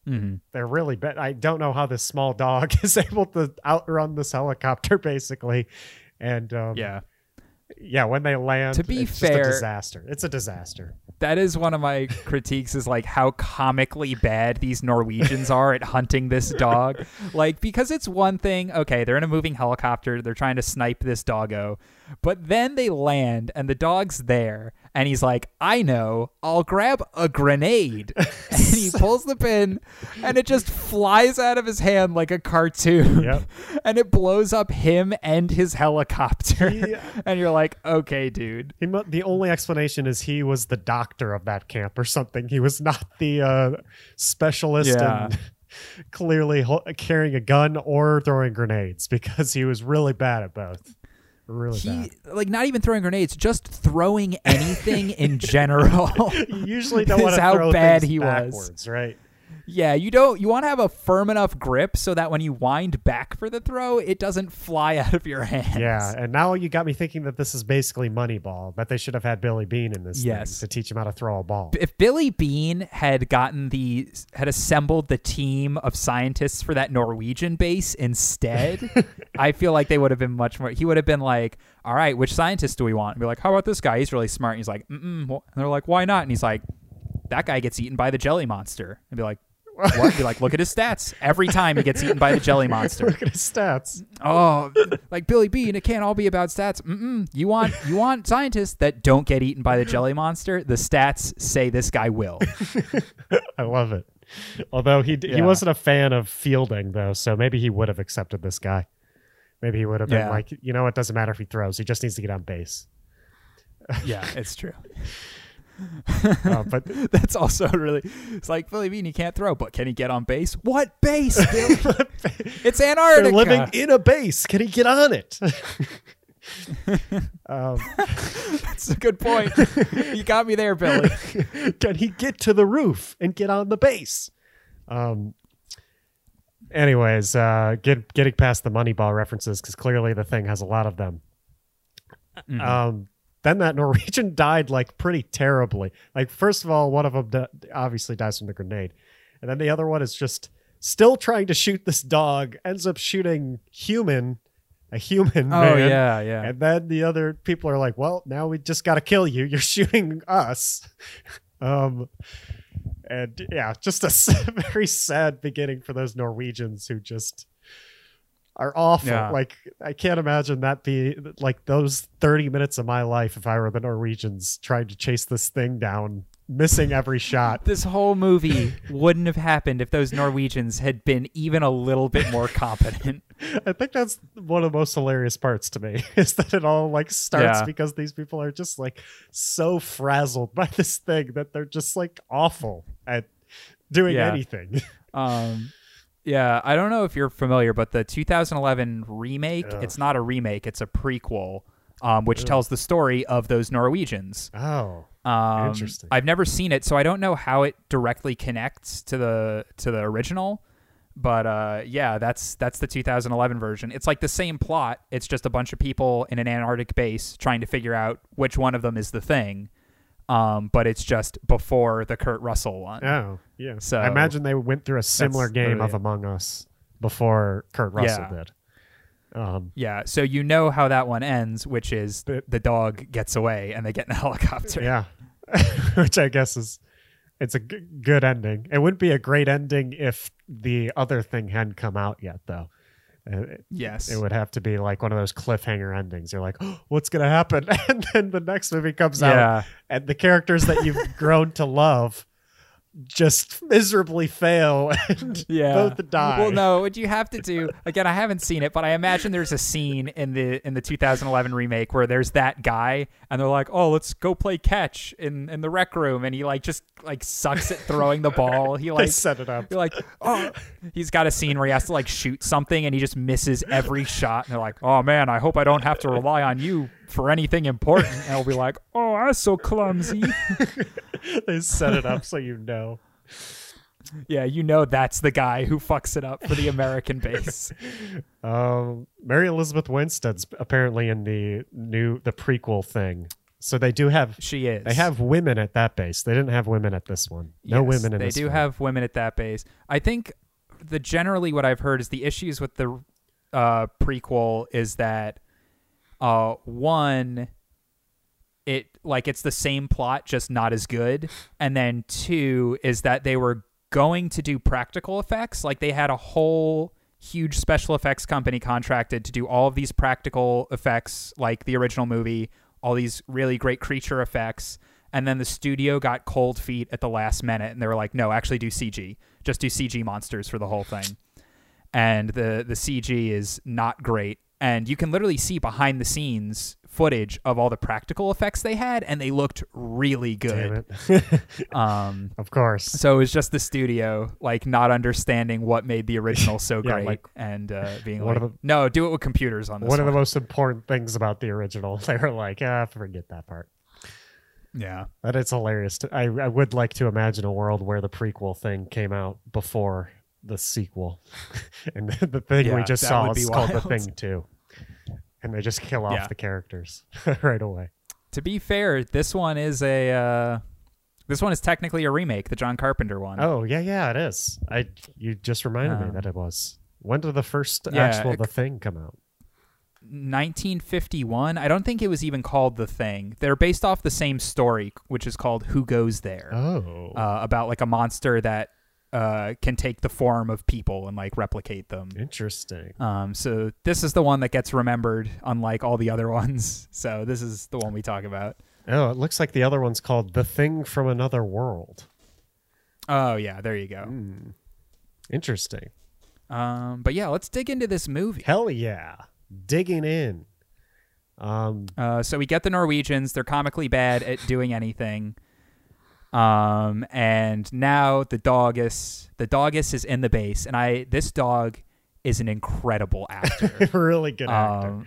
Speaker 1: Mhm.
Speaker 2: they're really bad. I don't know how this small dog is able to outrun this helicopter, basically. And um,
Speaker 1: Yeah.
Speaker 2: Yeah, when they land,
Speaker 1: To be
Speaker 2: it's just a
Speaker 1: fair-
Speaker 2: disaster. It's a disaster.
Speaker 1: That is one of my critiques is like how comically bad these Norwegians are at hunting this dog. Like because it's one thing, okay, they're in a moving helicopter, they're trying to snipe this doggo, but then they land and the dog's there and he's like, "I know, I'll grab a grenade." and he pulls the pin and it just flies out of his hand like a cartoon.
Speaker 2: Yep.
Speaker 1: and it blows up him and his helicopter.
Speaker 2: Yeah.
Speaker 1: and you're like, "Okay, dude."
Speaker 2: Mu- the only explanation is he was the doctor of that camp or something. He was not the uh, specialist
Speaker 1: Yeah.
Speaker 2: in clearly ho- carrying a gun or throwing grenades because he was really bad at both. Really
Speaker 1: he
Speaker 2: bad.
Speaker 1: like not even throwing grenades, just throwing anything in general.
Speaker 2: You usually don't want to
Speaker 1: how
Speaker 2: throw
Speaker 1: bad he was.
Speaker 2: right?
Speaker 1: Yeah, you don't. You want to have a firm enough grip so that when you wind back for the throw, it doesn't fly out of your hands.
Speaker 2: Yeah, and now you got me thinking that this is basically Moneyball. That they should have had Billy Beane in this
Speaker 1: Yes.
Speaker 2: thing to teach him how to throw a ball.
Speaker 1: If Billy Beane had gotten the had assembled the team of scientists for that Norwegian base instead, I feel like they would have been much more. He would have been like, "All right, which scientist do we want?" And be like, "How about this guy? He's really smart." And he's like, Mm-mm. And they're like, "Why not?" And he's like, "That guy gets eaten by the jelly monster." And be like, "What?" be like, "Look at his stats. Every time he gets eaten by the jelly monster."
Speaker 2: Look at his stats.
Speaker 1: Oh, like Billy Beane, it can't all be about stats. Mm-mm. You want you want scientists that don't get eaten by the jelly monster. The stats say this guy will.
Speaker 2: I love it. Although he he wasn't a fan of fielding though, so maybe he would have accepted this guy. Maybe he would have been
Speaker 1: Yeah.
Speaker 2: like, you know, it doesn't matter if he throws; he just needs to get on base.
Speaker 1: Yeah, it's true.
Speaker 2: Uh, but
Speaker 1: That's also really. It's like Billy Beane, he can't throw, but can he get on base? What base, it's
Speaker 2: they're
Speaker 1: Antarctica.
Speaker 2: living in a base. Can he get on it? um,
Speaker 1: That's a good point. you got me there, Billy.
Speaker 2: can he get to the roof and get on the base? Um. Anyways, uh, get getting past the Moneyball references because clearly the thing has a lot of them.
Speaker 1: Mhm.
Speaker 2: Um, then that Norwegian died like pretty terribly. Like first of all, one of them di- obviously dies from the grenade, and then the other one is just still trying to shoot this dog, ends up shooting human, a human
Speaker 1: Oh
Speaker 2: man.
Speaker 1: yeah, yeah.
Speaker 2: And then the other people are like, "Well, now we just got to kill you. You're shooting us." Um, and yeah, just a very sad beginning for those Norwegians who just are awful.
Speaker 1: Yeah.
Speaker 2: Like I can't imagine that be like those 30 minutes of my life if I were the Norwegians trying to chase this thing down, missing every shot.
Speaker 1: this whole movie wouldn't have happened if those Norwegians had been even a little bit more competent.
Speaker 2: I think that's one of the most hilarious parts to me is that it all like starts
Speaker 1: Yeah.
Speaker 2: because these people are just like so frazzled by this thing that they're just like awful at doing
Speaker 1: Yeah.
Speaker 2: anything.
Speaker 1: Um, yeah, I don't know if you're familiar, but the 2011 remake,
Speaker 2: Ugh.
Speaker 1: it's not a remake, it's a prequel, um, which
Speaker 2: Ugh.
Speaker 1: tells the story of those Norwegians.
Speaker 2: oh,
Speaker 1: Um,
Speaker 2: Interesting.
Speaker 1: I've never seen it, so I don't know how it directly connects to the to the original. But uh, yeah, that's that's the 2011 version. It's like the same plot. It's just a bunch of people in an Antarctic base trying to figure out which one of them is the thing. Um, but it's just before the Kurt Russell one.
Speaker 2: oh, yeah.
Speaker 1: So,
Speaker 2: I imagine they went through a similar game of. Among Us before Kurt Russell
Speaker 1: Yeah.
Speaker 2: did. Um,
Speaker 1: Yeah, so you know how that one ends, which is
Speaker 2: The-
Speaker 1: the dog gets away and they get in a helicopter.
Speaker 2: yeah, which I guess is it's a g- good ending. It wouldn't be a great ending if the other thing hadn't come out yet, though. Uh, it-
Speaker 1: Yes.
Speaker 2: It would have to be like one of those cliffhanger endings. You're like, oh, what's going to happen? And then the next movie comes out, and the characters that you've grown to love just miserably fail and
Speaker 1: Yeah.
Speaker 2: both die.
Speaker 1: Well, no, what you have to do again, I haven't seen it, but I imagine there's a scene in the in the 2011 remake where there's that guy, and they're like, "Oh, let's go play catch in in the rec room," and he like just like sucks at throwing the ball. He
Speaker 2: they
Speaker 1: like
Speaker 2: set it up.
Speaker 1: you're like, oh, he's got a scene where he has to like shoot something and he just misses every shot. And they're like, oh man, I hope I don't have to rely on you for anything important. And he'll be like, oh, I'm so clumsy.
Speaker 2: they set it up so you know.
Speaker 1: yeah, you know that's the guy who fucks it up for the American base.
Speaker 2: Um, Mary Elizabeth Winstead's apparently in the new the prequel thing. So they do have
Speaker 1: She is.
Speaker 2: they have women at that base. They didn't have women at this one. No
Speaker 1: Yes,
Speaker 2: women in this one.
Speaker 1: They do
Speaker 2: one.
Speaker 1: have women at that base. I think the generally what I've heard is the issues with the uh, prequel is that uh, one, it like it's the same plot, just not as good, and then two is that they were going to do practical effects. Like they had a whole huge special effects company contracted to do all of these practical effects, like the original movie, all these really great creature effects. And then the studio got cold feet at the last minute, and they were like, "No, actually, do CG. Just do CG monsters for the whole thing." And the the CG is not great, and you can literally see behind the scenes footage of all the practical effects they had, and they looked really good. Um,
Speaker 2: of course.
Speaker 1: so it was just the studio like not understanding what made the original so
Speaker 2: Yeah,
Speaker 1: great
Speaker 2: like,
Speaker 1: and uh, being
Speaker 2: one
Speaker 1: like,
Speaker 2: of the-
Speaker 1: "No, do it with computers on this
Speaker 2: One
Speaker 1: one."
Speaker 2: of the most important things about the original. They were like, ah, forget that part.
Speaker 1: yeah,
Speaker 2: But it's hilarious. I, I would like to imagine a world where the prequel thing came out before the sequel. and the, the thing we just saw is called The. Thing 2. And they just kill off
Speaker 1: Yeah.
Speaker 2: the characters right away.
Speaker 1: to be fair, this one is a uh, this one is technically a remake, the John Carpenter one.
Speaker 2: Oh, yeah, yeah, it is. I You just reminded me
Speaker 1: Um,
Speaker 2: that it was. When did the first
Speaker 1: yeah,
Speaker 2: actual
Speaker 1: it-
Speaker 2: The Thing come out?
Speaker 1: 1951. I don't think it was even called The Thing. They're based off the same story, which is called Who Goes There,
Speaker 2: Oh.
Speaker 1: uh, about like a monster that uh, can take the form of people and like replicate them.
Speaker 2: Interesting.
Speaker 1: Um, so this is the one that gets remembered, unlike all the other ones. So this is the one we talk about.
Speaker 2: Oh, it looks like the other one's called The Thing from Another World.
Speaker 1: Oh yeah, there you go.
Speaker 2: Hmm. Interesting.
Speaker 1: Um, but yeah, let's dig into this movie.
Speaker 2: Hell yeah. Digging in. Um,
Speaker 1: Uh, so we get the Norwegians. They're comically bad at doing anything. Um, and now the doggus, the doggus is in the base, and I this dog is an incredible actor.
Speaker 2: really good actor.
Speaker 1: um,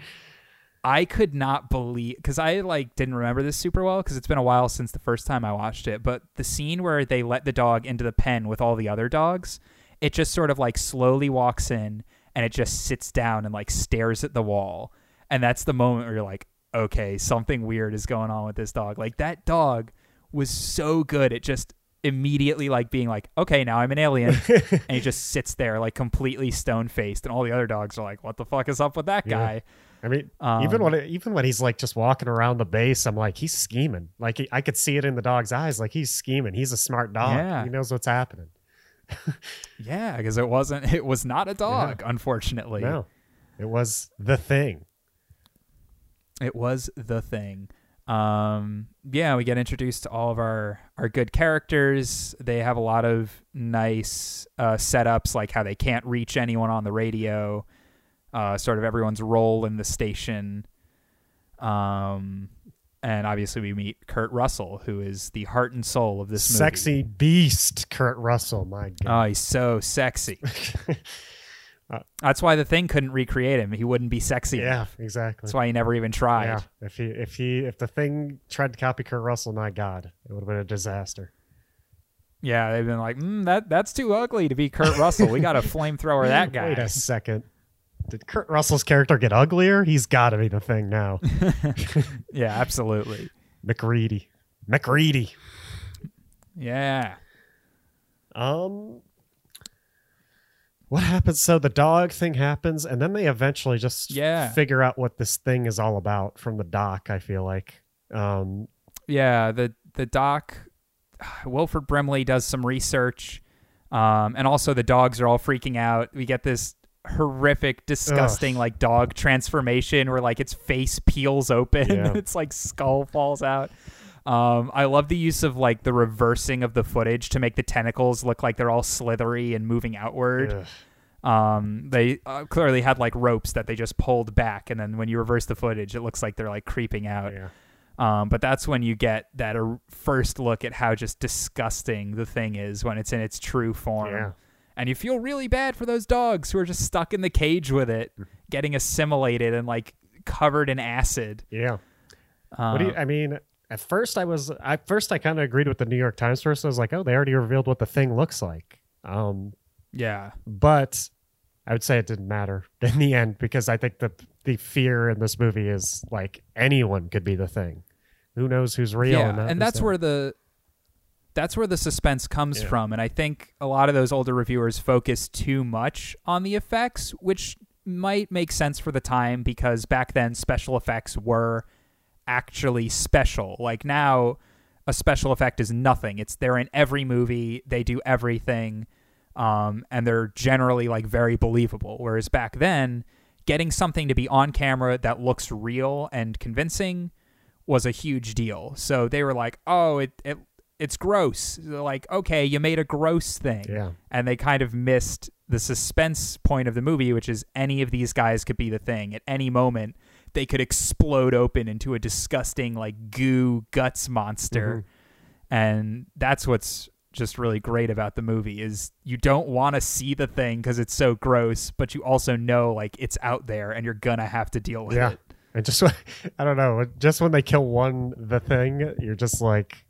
Speaker 1: I could not believe because I like didn't remember this super well because it's been a while since the first time I watched it. But the scene where they let the dog into the pen with all the other dogs, it just sort of like slowly walks in and it just sits down and like stares at the wall, and that's the moment where you're like, okay, something weird is going on with this dog. Like that dog was so good at just immediately like being like, okay, now I'm an alien, and he just sits there like completely stone faced, and all the other dogs are like, what the fuck is up with that
Speaker 2: Yeah.
Speaker 1: guy?
Speaker 2: I mean,
Speaker 1: Um,
Speaker 2: even when even when he's like just walking around the base, I'm like, he's scheming. Like he, I could see it in the dog's eyes. Like he's scheming. He's a smart dog.
Speaker 1: Yeah.
Speaker 2: He knows what's happening.
Speaker 1: Yeah, because it wasn't, it was not a dog, unfortunately.
Speaker 2: No, it was the thing.
Speaker 1: It was the thing. Um, yeah, we get introduced to all of our our good characters. They have a lot of nice uh, setups, like how they can't reach anyone on the radio. Uh, sort of everyone's role in the station. Um, and obviously we meet Kurt Russell, who is the heart and soul of this movie.
Speaker 2: Sexy beast, Kurt Russell. My
Speaker 1: Oh,
Speaker 2: God.
Speaker 1: he's so sexy.
Speaker 2: Uh,
Speaker 1: That's why the thing couldn't recreate him. He wouldn't be sexy.
Speaker 2: yeah, exactly.
Speaker 1: That's why he never even tried.
Speaker 2: Yeah, if he if he if the thing tried to copy Kurt Russell, my God, it would have been a disaster.
Speaker 1: Yeah, they've been like, mm, that that's too ugly to be Kurt Russell. We got to flamethrower that guy.
Speaker 2: Wait a second. Did Kurt Russell's character get uglier? He's got to be the thing now.
Speaker 1: yeah, absolutely.
Speaker 2: MacReady. MacReady.
Speaker 1: Yeah.
Speaker 2: Um, what happens? So the dog thing happens, and then they eventually just
Speaker 1: Yeah.
Speaker 2: figure out what this thing is all about from the doc. I feel like, um,
Speaker 1: Yeah, the the doc Wilford Brimley does some research. Um, and also the dogs are all freaking out. We get this horrific, disgusting like dog transformation where like its face peels open
Speaker 2: Yeah.
Speaker 1: its like skull falls out. Um, I love the use of like the reversing of the footage to make the tentacles look like they're all slithery and moving outward.
Speaker 2: ugh,
Speaker 1: Um, they uh, clearly had like ropes that they just pulled back, and then when you reverse the footage, it looks like they're like creeping out.
Speaker 2: yeah,
Speaker 1: Um, but that's when you get that uh, first look at how just disgusting the thing is when it's in its true form.
Speaker 2: yeah.
Speaker 1: And you feel really bad for those dogs who are just stuck in the cage with it, getting assimilated and like covered in acid.
Speaker 2: Yeah.
Speaker 1: Um,
Speaker 2: What do you? I mean, at first I was. At first I kind of agreed with the New York Times person. I was like, oh, they already revealed what the thing looks like. Um,
Speaker 1: yeah.
Speaker 2: but I would say it didn't matter in the end because I think the the fear in this movie is like anyone could be the thing. Who knows who's real?
Speaker 1: yeah,
Speaker 2: and,
Speaker 1: and that's where the that's where the suspense comes
Speaker 2: Yeah.
Speaker 1: from and i think a lot of those older reviewers focus too much on the effects which might make sense for the time because back then special effects were actually special like now a special effect is nothing it's they're in every movie they do everything um, and they're generally like very believable whereas back then getting something to be on camera that looks real and convincing was a huge deal. So they were like, "Oh, it, it it's gross." They're like, "Okay, you made a gross thing."
Speaker 2: Yeah.
Speaker 1: And they kind of missed the suspense point of the movie, which is any of these guys could be the thing. At any moment, they could explode open into a disgusting like goo guts monster. Mm-hmm. And that's what's just really great about the movie is you don't want to see the thing because it's so gross, but you also know like it's out there and you're gonna have to deal with
Speaker 2: Yeah.
Speaker 1: it.
Speaker 2: And just I don't know, just when they kill one the thing, you're just like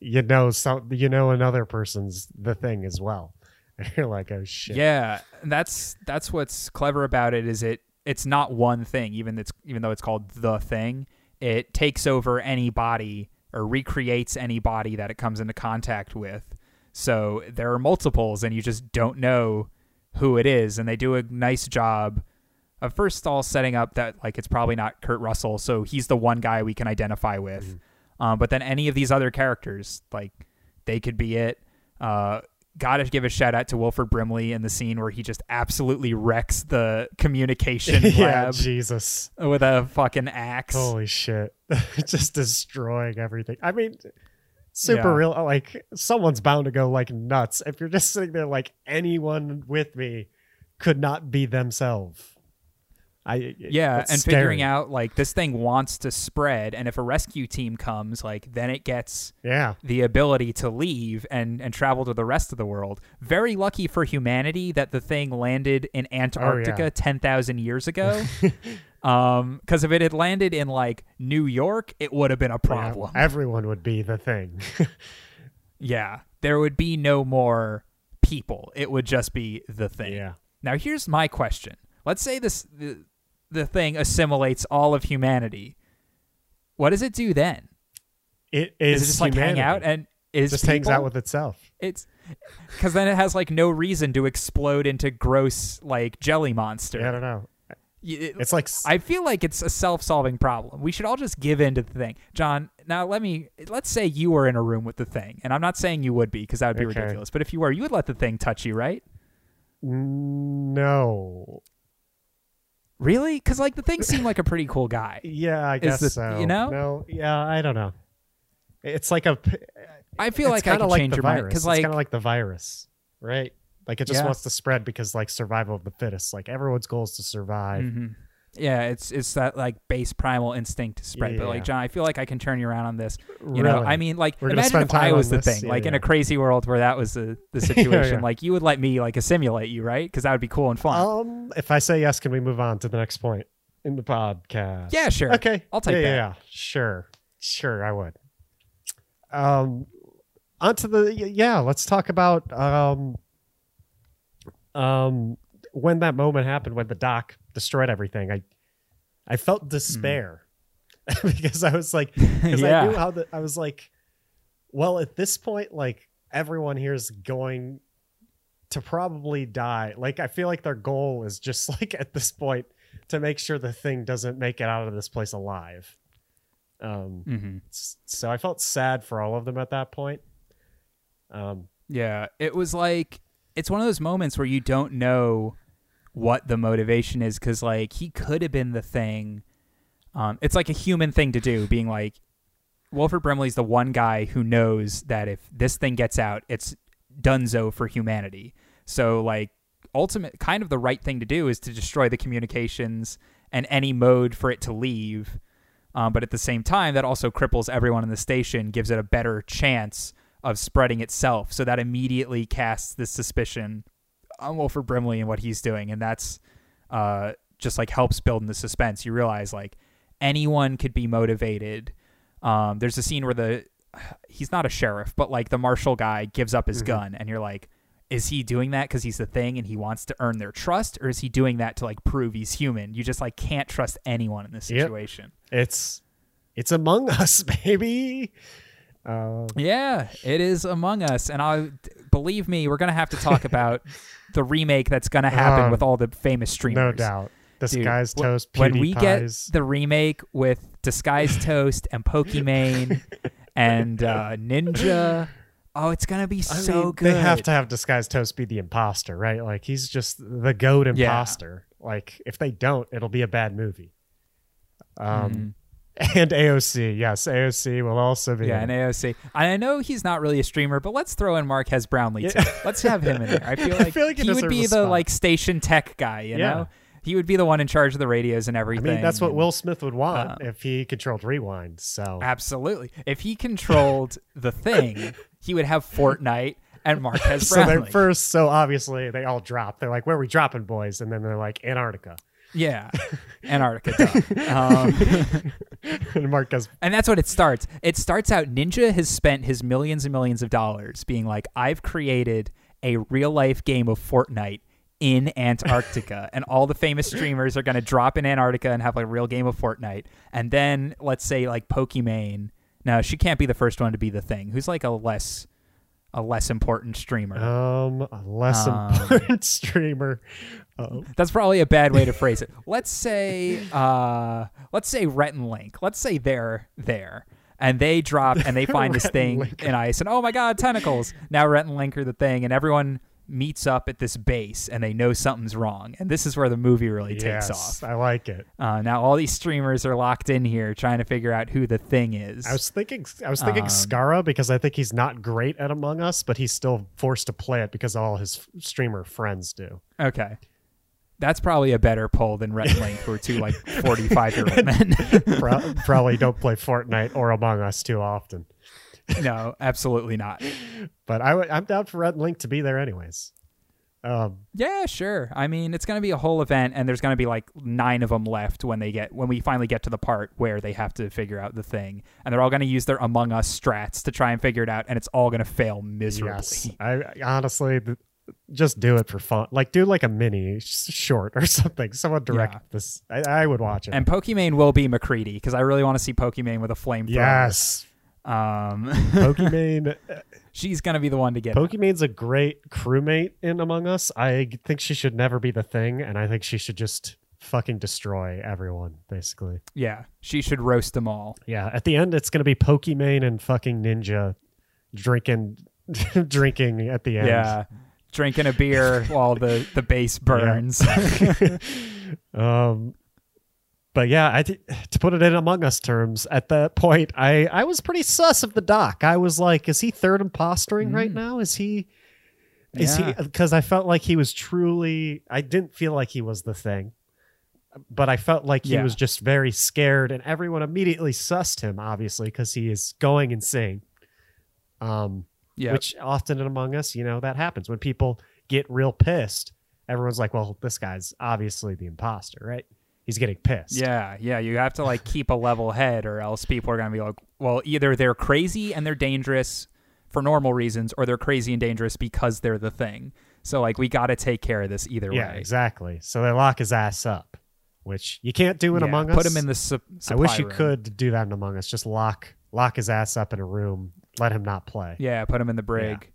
Speaker 2: you know some you know another person's the thing as well. And you're like, oh shit.
Speaker 1: Yeah, and that's that's what's clever about it is it it's not one thing even it's even though it's called the thing, it takes over any body or recreates any body that it comes into contact with. So there are multiples and you just don't know who it is and they do a nice job of first all setting up that like it's probably not Kurt Russell, so he's the one guy we can identify with. Um, but then any of these other characters, like they could be it. Uh, gotta give a shout out to Wilford Brimley in the scene where he just absolutely wrecks the communication
Speaker 2: yeah,
Speaker 1: lab
Speaker 2: Jesus.
Speaker 1: with a fucking axe.
Speaker 2: Holy shit. just destroying everything. I mean super
Speaker 1: Yeah.
Speaker 2: real like someone's bound to go like nuts if you're just sitting there like anyone with me could not be themselves. I
Speaker 1: yeah, and
Speaker 2: scary.
Speaker 1: figuring out like this thing wants to spread, and if a rescue team comes, like then it gets
Speaker 2: Yeah.
Speaker 1: the ability to leave and and travel to the rest of the world. Very lucky for humanity that the thing landed in Antarctica
Speaker 2: Oh, yeah.
Speaker 1: 10,000 years ago. um cuz if it had landed in like New York, it would have been a problem.
Speaker 2: Yeah, everyone would be the thing.
Speaker 1: Yeah. There would be no more people. It would just be the thing.
Speaker 2: yeah.
Speaker 1: Now here's my question. Let's say this the, thing assimilates all of humanity. What does it do then?
Speaker 2: It
Speaker 1: Is
Speaker 2: is
Speaker 1: it just like hang out and is
Speaker 2: just hangs out with itself.
Speaker 1: it's because then it has like no reason to explode into gross like jelly monster.
Speaker 2: Yeah, I don't know.
Speaker 1: It-
Speaker 2: It's like
Speaker 1: I feel like it's a self-solving problem. We should all just give in to the thing. John, now let me let's say you were in a room with the thing. And I'm not saying you would be because that would be
Speaker 2: Okay.
Speaker 1: ridiculous. But if you were, you would let the thing touch you, right?
Speaker 2: no.
Speaker 1: Really? Cuz like the thing seemed like a pretty cool guy.
Speaker 2: Yeah, I guess
Speaker 1: the-
Speaker 2: so.
Speaker 1: you know?
Speaker 2: No. Yeah, I don't know. It's like a.
Speaker 1: I feel like I can
Speaker 2: like
Speaker 1: change
Speaker 2: the
Speaker 1: your
Speaker 2: virus.
Speaker 1: mind
Speaker 2: it's
Speaker 1: like
Speaker 2: kind of like the virus, right? Like it just
Speaker 1: Yeah.
Speaker 2: wants to spread because like survival of the fittest. Like everyone's goal is to survive.
Speaker 1: Mhm. Yeah, it's it's that like base primal instinct to spread. But like John, I feel like I can turn you around on this. You know,
Speaker 2: Really?
Speaker 1: I mean, like
Speaker 2: We're
Speaker 1: imagine if I was the
Speaker 2: this?
Speaker 1: thing,
Speaker 2: Yeah,
Speaker 1: like in a crazy world where that was the the situation.
Speaker 2: yeah.
Speaker 1: Like you would let me like assimilate you, right? Because that would be cool and fun.
Speaker 2: Um, if I say yes, can we move on to the next point in the podcast?
Speaker 1: Yeah, sure.
Speaker 2: Okay,
Speaker 1: I'll take
Speaker 2: yeah,
Speaker 1: that.
Speaker 2: Yeah, yeah, sure, sure, I would. Um, onto the yeah. Let's talk about um, um, when that moment happened when the doc destroyed everything. I, I felt despair because I was like, because
Speaker 1: Yeah.
Speaker 2: I knew how the I was like, well, at this point, like everyone here is going to probably die. Like I feel like their goal is just like at this point to make sure the thing doesn't make it out of this place alive. Um,
Speaker 1: hmm
Speaker 2: so I felt sad for all of them at that point. Um,
Speaker 1: Yeah, it was like it's one of those moments where you don't know what the motivation is because like he could have been the thing. Um, it's like a human thing to do, being like Wilford Brimley's the one guy who knows that if this thing gets out, it's dunzo for humanity. So like ultimate kind of the right thing to do is to destroy the communications and any mode for it to leave. Um, but at the same time, that also cripples everyone in the station, gives it a better chance of spreading itself. So that immediately casts this suspicion on Wilford Brimley and what he's doing, and that's uh, just like helps build in the suspense. You realize like anyone could be motivated. Um, there's a scene where the he's not a sheriff, but like the marshal guy gives up his
Speaker 2: Mhm.
Speaker 1: gun, and you're like, is he doing that because he's the thing and he wants to earn their trust, or is he doing that to like prove he's human? You just like can't trust anyone in this
Speaker 2: Yep.
Speaker 1: situation.
Speaker 2: it's it's Among Us, baby. Uh,
Speaker 1: Yeah, it is Among Us, and I believe me, we're gonna have to talk about the remake that's gonna happen
Speaker 2: Um,
Speaker 1: with all the famous streamers.
Speaker 2: no doubt. Disguised
Speaker 1: Dude,
Speaker 2: toast.
Speaker 1: when we get the remake with Disguised Toast and Pokimane and uh, Ninja, oh, it's gonna be
Speaker 2: I
Speaker 1: so
Speaker 2: mean,
Speaker 1: good.
Speaker 2: They have to have Disguised Toast be the imposter, right? Like he's just the goat
Speaker 1: Yeah.
Speaker 2: imposter. Like if they don't, it'll be a bad movie. Um,
Speaker 1: Mhm.
Speaker 2: And AOC, yes, AOC will also be.
Speaker 1: Yeah,
Speaker 2: in
Speaker 1: and. AOC. And I know he's not really a streamer, but let's throw in Marques Brownlee
Speaker 2: Yeah.
Speaker 1: too. Let's have him in there. I feel
Speaker 2: I
Speaker 1: like,
Speaker 2: feel like he
Speaker 1: he would be the
Speaker 2: spot.
Speaker 1: like station tech guy. You
Speaker 2: Yeah.
Speaker 1: know, he would be the one in charge of the radios and everything.
Speaker 2: I mean, that's what
Speaker 1: and-
Speaker 2: Will Smith would want
Speaker 1: uh,
Speaker 2: if he controlled Rewind. So
Speaker 1: Absolutely. If he controlled the thing, he would have Fortnite and Marquez
Speaker 2: so they first, so obviously they all drop. They're like, "Where are we dropping, boys?" And then they're like, "Antarctica."
Speaker 1: Yeah, Antarctica. Um,
Speaker 2: and Marques,
Speaker 1: and that's what it starts. It starts out. Ninja has spent his millions and millions of dollars being like, I've created a real life game of Fortnite in Antarctica, and all the famous streamers are going to drop in Antarctica and have a real game of Fortnite. And then let's say like Pokimane. Now she can't be the first one to be the thing. Who's like a less a less important streamer?
Speaker 2: um, a less
Speaker 1: Um,
Speaker 2: important streamer.
Speaker 1: That's probably a bad way to phrase it. Let's say, uh, let's say Rhett and Link. Let's say they're there, and they drop and they find this
Speaker 2: and
Speaker 1: thing
Speaker 2: Link.
Speaker 1: in ice, and oh my god, tentacles! Now Rhett and Link are the thing, and everyone meets up at this base, and they know something's wrong, and this is where the movie really takes off.
Speaker 2: I like it.
Speaker 1: Uh, now all these streamers are locked in here trying to figure out who the thing is.
Speaker 2: I was thinking, I was thinking
Speaker 1: Um,
Speaker 2: Skara because I think he's not great at Among Us, but he's still forced to play it because all his f- streamer friends do.
Speaker 1: okay. That's probably a better poll than Rhett and Link, who are two like forty-five year old men.
Speaker 2: Pro- probably don't play Fortnite or Among Us too often.
Speaker 1: no, absolutely not.
Speaker 2: But I w- I'm down for Red Link to be there anyways. Um,
Speaker 1: Yeah, sure. I mean, it's going to be a whole event, and there's going to be like nine of them left when they get when we finally get to the part where they have to figure out the thing, and they're all going to use their Among Us strats to try and figure it out, and it's all going to fail miserably.
Speaker 2: yes, I honestly just do it for fun. Like do like a mini short or something. Someone direct
Speaker 1: Yeah.
Speaker 2: this. I, I would watch it.
Speaker 1: And Pokimane will be MacReady because I really want to see Pokimane with a flamethrower.
Speaker 2: yes,
Speaker 1: Um,
Speaker 2: Pokimane
Speaker 1: she's gonna be the one to get. out.
Speaker 2: Pokimane's a great crewmate in Among Us. I think she should never be the thing, and I think she should just fucking destroy everyone, basically.
Speaker 1: Yeah, she should roast them all.
Speaker 2: Yeah, at the end it's gonna be Pokimane and fucking Ninja drinking drinking at the end.
Speaker 1: Yeah, drinking a beer while the the base burns.
Speaker 2: um but yeah, I th- to put it in Among Us terms, at that point, I I was pretty sus of the doc. I was like, is he third impostering right
Speaker 1: Mm.
Speaker 2: now? Is he? Is
Speaker 1: Yeah.
Speaker 2: he? Because I felt like he was truly. I didn't feel like he was the thing, but I felt like he
Speaker 1: Yeah.
Speaker 2: was just very scared, and everyone immediately sussed him, obviously, because he is going insane. Um,
Speaker 1: yeah,
Speaker 2: which often in Among Us, you know, that happens when people get real pissed. Everyone's like, "Well, this guy's obviously the imposter, right? He's getting pissed."
Speaker 1: yeah, yeah. You have to like keep a level head, or else people are gonna be like, well, either they're crazy and they're dangerous for normal reasons, or they're crazy and dangerous because they're the thing. So like, we got to take care of this either
Speaker 2: yeah,
Speaker 1: way.
Speaker 2: exactly. So they lock his ass up, which you can't do in
Speaker 1: Yeah,
Speaker 2: Among Us.
Speaker 1: Put him in the su-
Speaker 2: I wish you
Speaker 1: room.
Speaker 2: could do that in Among Us. Just lock lock his ass up in a room, let him not play.
Speaker 1: Yeah, put him in the brig.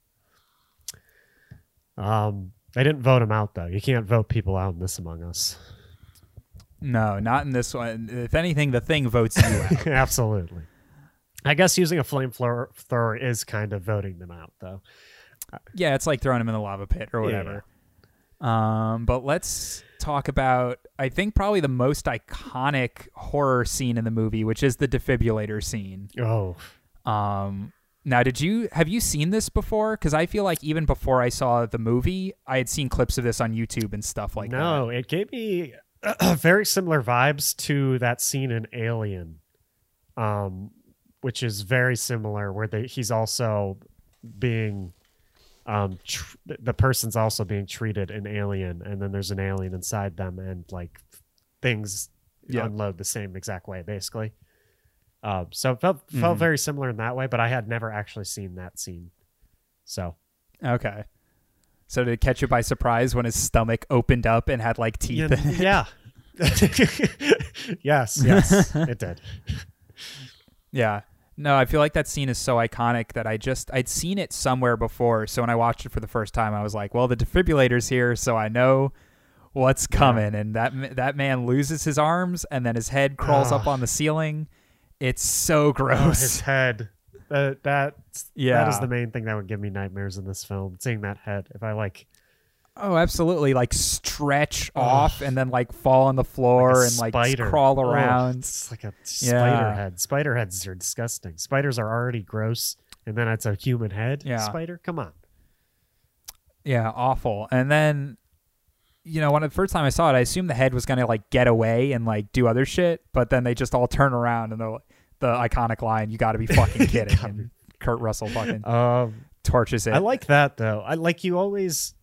Speaker 2: Um, they didn't vote him out though. You can't vote people out in this Among Us.
Speaker 1: No, not in this one. If anything, the thing votes you out.
Speaker 2: Absolutely. I guess using a flamethrower thrower is kind of voting them out though.
Speaker 1: yeah, it's like throwing him in the lava pit or
Speaker 2: Yeah.
Speaker 1: whatever. Um, but let's talk about I think probably the most iconic horror scene in the movie, which is the defibrillator scene.
Speaker 2: Oh,
Speaker 1: Um, now, did you have you seen this before? Because I feel like even before I saw the movie, I had seen clips of this on YouTube and stuff like that.
Speaker 2: no, it gave me very similar vibes to that scene in Alien, um, which is very similar. Where they, he's also being, um, tr- the person's also being treated an Alien, and then there's an alien inside them, and like things
Speaker 1: Yeah.
Speaker 2: unload the same exact way, basically. Um, so it felt felt
Speaker 1: Mhm.
Speaker 2: very similar in that way, but I had never actually seen that scene. So
Speaker 1: Okay. So did it catch you by surprise when his stomach opened up and had like teeth? in it?
Speaker 2: yeah. yes, yes, it did.
Speaker 1: Yeah. No, I feel like that scene is so iconic that I just I'd seen it somewhere before. So when I watched it for the first time, I was like, "Well, the defibrillator's here, so I know what's coming." And that that man loses his arms, and then his head crawls up
Speaker 2: Ah.
Speaker 1: on the ceiling. It's so
Speaker 2: Oh,
Speaker 1: gross.
Speaker 2: his head. That that
Speaker 1: Yeah.
Speaker 2: that is the main thing that would give me nightmares in this film. Seeing that head. If I like
Speaker 1: oh, absolutely! Like stretch
Speaker 2: Ugh.
Speaker 1: off and then like fall on the floor
Speaker 2: like
Speaker 1: and like
Speaker 2: spider
Speaker 1: crawl around.
Speaker 2: it's like a spider
Speaker 1: Yeah.
Speaker 2: head. Spider heads are disgusting. Spiders are already gross, and then it's a human head.
Speaker 1: Yeah.
Speaker 2: Spider, come on.
Speaker 1: Yeah, awful. And then, you know, when the first time I saw it, I assumed the head was gonna like get away and like do other shit, but then they just all turn around and the the iconic line, "You got to be fucking kidding!" And Kurt Russell fucking
Speaker 2: Um,
Speaker 1: torches it.
Speaker 2: I like that though. I like you always.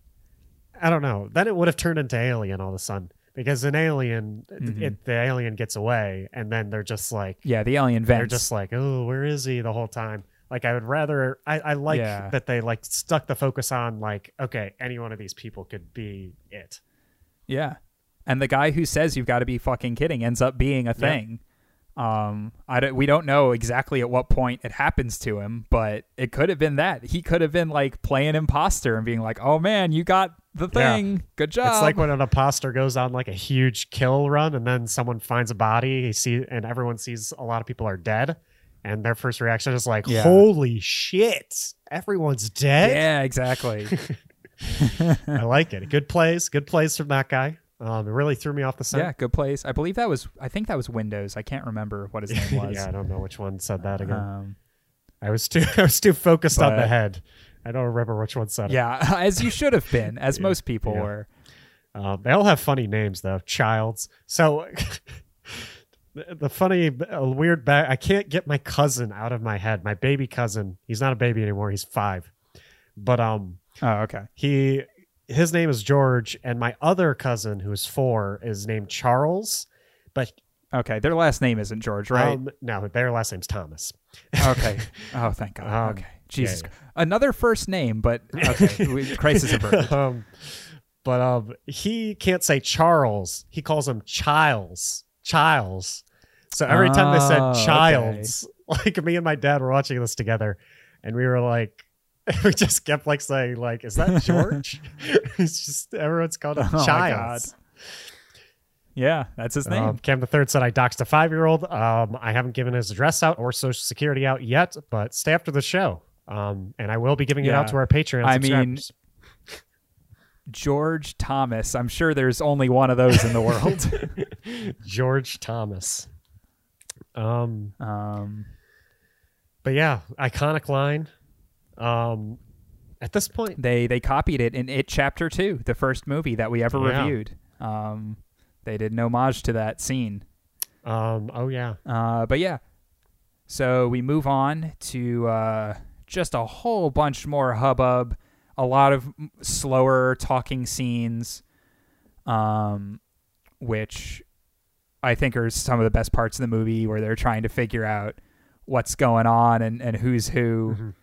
Speaker 2: I don't know. Then it would have turned into Alien all of a sudden because an Alien,
Speaker 1: Mhm.
Speaker 2: it, the alien gets away, and then they're just like
Speaker 1: yeah, the alien
Speaker 2: they're just like, oh, where is he the whole time? Like I would rather. I, I like
Speaker 1: Yeah.
Speaker 2: that they like stuck the focus on like, okay, any one of these people could be it.
Speaker 1: Yeah, and the guy who says you've got to be fucking kidding ends up being a thing. Um, I don't, we don't know exactly at what point it happens to him, but it could have been that he could have been like playing imposter and being like, "Oh man, you got the
Speaker 2: Yeah.
Speaker 1: thing. Good job."
Speaker 2: It's like when an imposter goes on like a huge kill run, and then someone finds a body. He see, and everyone sees a lot of people are dead, and their first reaction is like,
Speaker 1: Yeah.
Speaker 2: "Holy shit, everyone's dead."
Speaker 1: yeah, exactly.
Speaker 2: I like it. Good plays, good plays from that guy. Um, it really threw me off the scent.
Speaker 1: Yeah, good place. I believe that was. I think that was Windows. I can't remember what his name was.
Speaker 2: yeah, I don't know which one said that again.
Speaker 1: Um,
Speaker 2: I was too I was too focused on the head. I don't remember which one said it.
Speaker 1: yeah, as you should have been, as
Speaker 2: Yeah,
Speaker 1: most people
Speaker 2: yeah.
Speaker 1: were.
Speaker 2: Um, they all have funny names though. Childs. So the, the funny, uh, weird back. I can't get my cousin out of my head. My baby cousin. He's not a baby anymore. He's five. But um,
Speaker 1: Oh, okay.
Speaker 2: he his name is George, and my other cousin who's four is named Charles. But
Speaker 1: Okay, their last name isn't George, right?
Speaker 2: um, no, their last name's Thomas.
Speaker 1: okay. Oh, thank God.
Speaker 2: Um,
Speaker 1: okay. Jesus.
Speaker 2: yeah.
Speaker 1: Another first name, but okay. we- crisis averted.
Speaker 2: um, but um, he can't say Charles. He calls him Childs. Childs. So every time they
Speaker 1: Oh,
Speaker 2: said
Speaker 1: okay.
Speaker 2: Childs, like me and my dad were watching this together, and we were like, we just kept like saying like, "Is that George?" it's just everyone's called him
Speaker 1: Oh my
Speaker 2: Childs.
Speaker 1: Yeah, that's his name.
Speaker 2: Um, Cam the third said I doxed a five year old. Um, I haven't given his address out or social security out yet, but stay after the show. Um, and I will be giving it out to our Patreon.
Speaker 1: I mean. George Thomas. I'm sure there's only one of those in the world.
Speaker 2: George Thomas. Um,
Speaker 1: um,
Speaker 2: but yeah, iconic line. Um, at this point,
Speaker 1: they they copied it in It Chapter Two, the first movie that we ever
Speaker 2: Yeah.
Speaker 1: reviewed. Um, they did an homage to that scene.
Speaker 2: um, oh yeah,
Speaker 1: Uh, but yeah, so we move on to uh, just a whole bunch more hubbub, a lot of slower talking scenes, um, which I think are some of the best parts of the movie where they're trying to figure out what's going on and, and who's who.
Speaker 2: Mhm.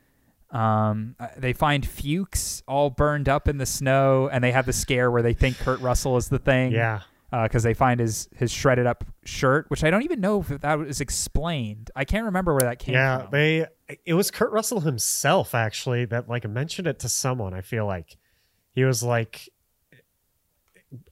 Speaker 1: Um, uh, they find Fuchs all burned up in the snow, and they have the scare where they think Kurt Russell is the thing
Speaker 2: yeah.
Speaker 1: because they find his his shredded up shirt, which I don't even know if that was explained. I can't remember where that came
Speaker 2: yeah,
Speaker 1: from.
Speaker 2: they. It was Kurt Russell himself actually that like mentioned it to someone. I feel like he was like,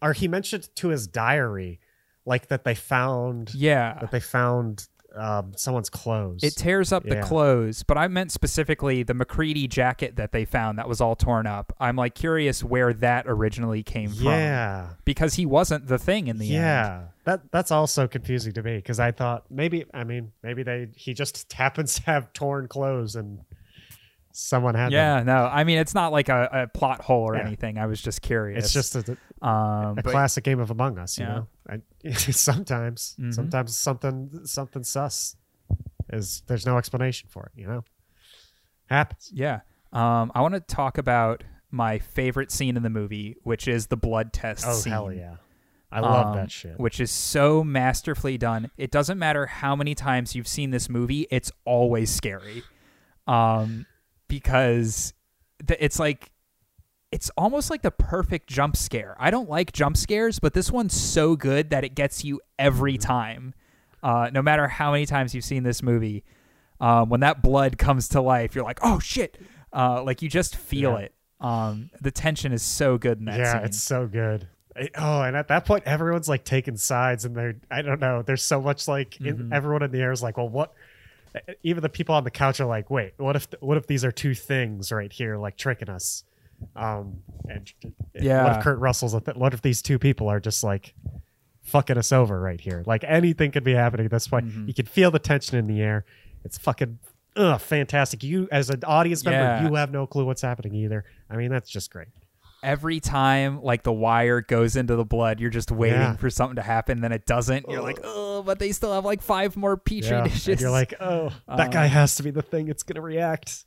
Speaker 2: or he mentioned it to his diary, like that they found
Speaker 1: yeah,
Speaker 2: that they found um, someone's clothes.
Speaker 1: it tears up the clothes, but I meant specifically the MacReady jacket that they found that was all torn up. I'm like curious where that originally came from
Speaker 2: yeah,
Speaker 1: because he wasn't the thing in the end.
Speaker 2: yeah. That that's also confusing to me because I thought maybe I mean maybe they he just happens to have torn clothes and someone had them.
Speaker 1: Yeah, no, I mean it's not like a, a plot hole or
Speaker 2: Yeah.
Speaker 1: anything. I was just curious.
Speaker 2: It's just a,
Speaker 1: um,
Speaker 2: a
Speaker 1: but-
Speaker 2: classic game of Among Us, you
Speaker 1: Yeah.
Speaker 2: know. I, sometimes,
Speaker 1: Mhm.
Speaker 2: sometimes something something sus is there's no explanation for it, you know. Happens.
Speaker 1: Yeah. Um, I want to talk about my favorite scene in the movie, which is the blood test
Speaker 2: Oh
Speaker 1: scene.
Speaker 2: hell yeah, I love
Speaker 1: um,
Speaker 2: that shit.
Speaker 1: Which is so masterfully done. It doesn't matter how many times you've seen this movie, it's always scary. Um, because the, it's like it's almost like the perfect jump scare. I don't like jump scares, but this one's so good that it gets you every
Speaker 2: Mm-hmm.
Speaker 1: time. Uh, no matter how many times you've seen this movie, um, when that blood comes to life, you're like, "Oh shit!" Uh, like you just feel
Speaker 2: Yeah.
Speaker 1: it. Um, the tension is so good in that
Speaker 2: yeah,
Speaker 1: scene.
Speaker 2: it's so good. It- oh, and at that point, everyone's like taking sides, and they're I don't know. There's so much like in,
Speaker 1: Mhm.
Speaker 2: everyone in the air is like, well, what? Even the people on the couch are like, wait, what if what if these are two things right here, like tricking us? Um, and what
Speaker 1: Yeah.
Speaker 2: if Kurt Russell's? A th- what if these two people are just like fucking us over right here? Like anything could be happening at this point.
Speaker 1: Mhm.
Speaker 2: You can feel the tension in the air. It's fucking. Ugh, fantastic! You as an audience member,
Speaker 1: Yeah.
Speaker 2: you have no clue what's happening either. I mean, that's just great.
Speaker 1: Every time like the wire goes into the blood, you're just waiting
Speaker 2: Yeah.
Speaker 1: for something to happen. Then it doesn't. You're like, oh, but they still have like five more petri
Speaker 2: Yeah,
Speaker 1: dishes.
Speaker 2: and you're like, oh, that
Speaker 1: Uh,
Speaker 2: guy has to be the thing. It's gonna react.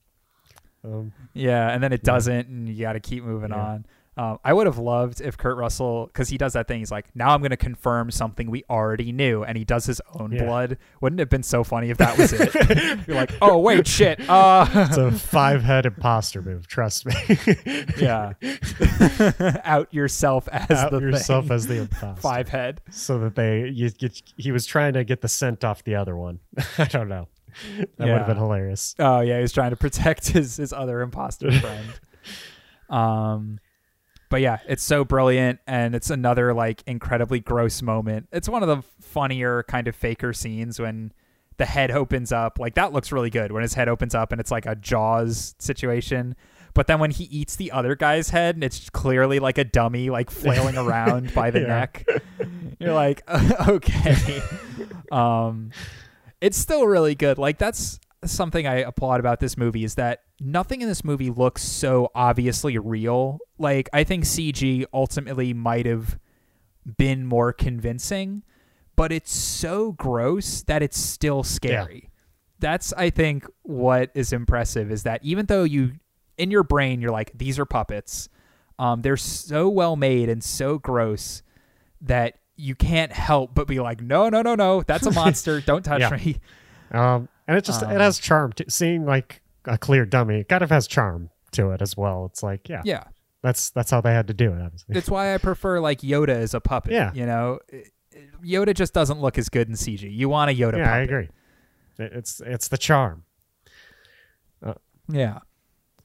Speaker 2: Um,
Speaker 1: yeah, and then it
Speaker 2: Yeah.
Speaker 1: doesn't, and you got to keep moving on. Um, I would have loved if Kurt Russell, because he does that thing. He's like, now I'm going to confirm something we already knew, and he does his own
Speaker 2: Yeah.
Speaker 1: blood. Wouldn't it have been so funny if that was it? you're like, oh wait, shit. Uh,
Speaker 2: it's a five-head imposter move. Trust me.
Speaker 1: yeah, out yourself as
Speaker 2: Out
Speaker 1: the
Speaker 2: yourself
Speaker 1: thing.
Speaker 2: as the imposter.
Speaker 1: five head.
Speaker 2: so that they you get. He was trying to get the scent off the other one. I don't know. That would have been hilarious.
Speaker 1: Oh yeah, he's trying to protect his his other imposter friend. um, but yeah, it's so brilliant, and it's another like incredibly gross moment. It's one of the funnier kind of faker scenes when the head opens up. Like that looks really good when his head opens up, and it's like a Jaws situation. But then when he eats the other guy's head, and it's clearly like a dummy, like flailing around by the
Speaker 2: Yeah.
Speaker 1: neck. You're like, okay. um, it's still really good. Like that's something I applaud about this movie is that nothing in this movie looks so obviously real. Like I think CG ultimately might have been more convincing, but it's so gross that it's still scary. That's I think what is impressive is that even though you in your brain you're like these are puppets, um, they're so well made and so gross that you can't help but be like, no, no, no, no, that's a monster. Don't touch
Speaker 2: Yeah.
Speaker 1: me.
Speaker 2: Um, and it just
Speaker 1: Um,
Speaker 2: it has charm. To, seeing like a clear dummy, it kind of has charm to it as well. It's like, yeah,
Speaker 1: Yeah.
Speaker 2: that's that's how they had to do it. Obviously,
Speaker 1: It's why I prefer like Yoda as a puppet.
Speaker 2: Yeah.
Speaker 1: You know, Yoda just doesn't look as good in CG. You want a Yoda
Speaker 2: yeah,
Speaker 1: puppet.
Speaker 2: I agree. It's it's the charm.
Speaker 1: Yeah.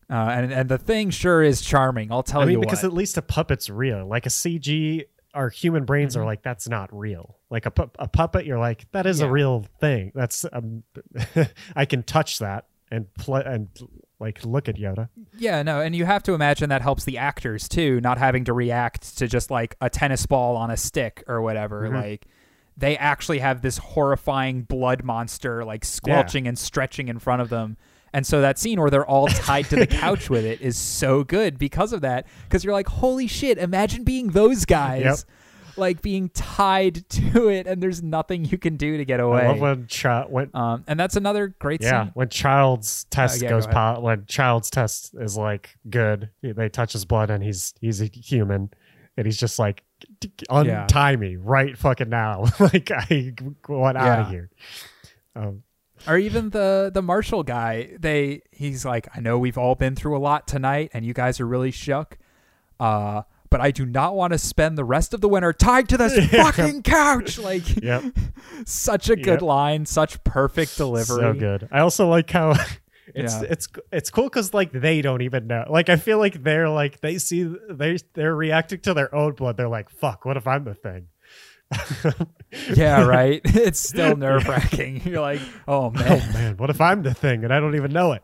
Speaker 1: Uh, and and the thing sure is charming. I'll tell
Speaker 2: I mean,
Speaker 1: you
Speaker 2: because
Speaker 1: what.
Speaker 2: at least a puppet's real. Like a CG, our human brains
Speaker 1: Mhm.
Speaker 2: are like that's not real. Like a pu- a puppet, you're like that is
Speaker 1: Yeah.
Speaker 2: a real thing. That's um, I can touch that and play and like look at Yoda.
Speaker 1: Yeah, no, and you have to imagine that helps the actors too, not having to react to just like a tennis ball on a stick or whatever.
Speaker 2: Mhm.
Speaker 1: Like they actually have this horrifying blood monster like squelching and stretching in front of them. And so that scene where they're all tied to the couch with it is so good because of that. Because you're like, holy shit, imagine being those guys.
Speaker 2: Yep.
Speaker 1: Like being tied to it and there's nothing you can do to get
Speaker 2: I love
Speaker 1: away.
Speaker 2: when child when
Speaker 1: Um, and that's another great
Speaker 2: yeah
Speaker 1: scene.
Speaker 2: when child's test
Speaker 1: yeah,
Speaker 2: goes
Speaker 1: go ahead.
Speaker 2: po- when child's test is like good. They touch his blood and he's he's a human and he's just like untie me right fucking now. like I want out of here. Um,
Speaker 1: or even the the marshal guy they he's like i know we've all been through a lot tonight and you guys are really shook uh but i do not want to spend the rest of the winter tied to this
Speaker 2: Yeah.
Speaker 1: fucking couch like
Speaker 2: yep.
Speaker 1: such a good
Speaker 2: Yep.
Speaker 1: line such perfect delivery
Speaker 2: So good. I also like how it's
Speaker 1: Yeah.
Speaker 2: it's it's cool because like they don't even know. Like I feel like they're like they see they they're reacting to their own blood. They're like, "Fuck, what if I'm the thing?"
Speaker 1: yeah right it's still nerve-wracking you're like oh man,
Speaker 2: oh
Speaker 1: man
Speaker 2: man, what if I'm the thing and I don't even know it?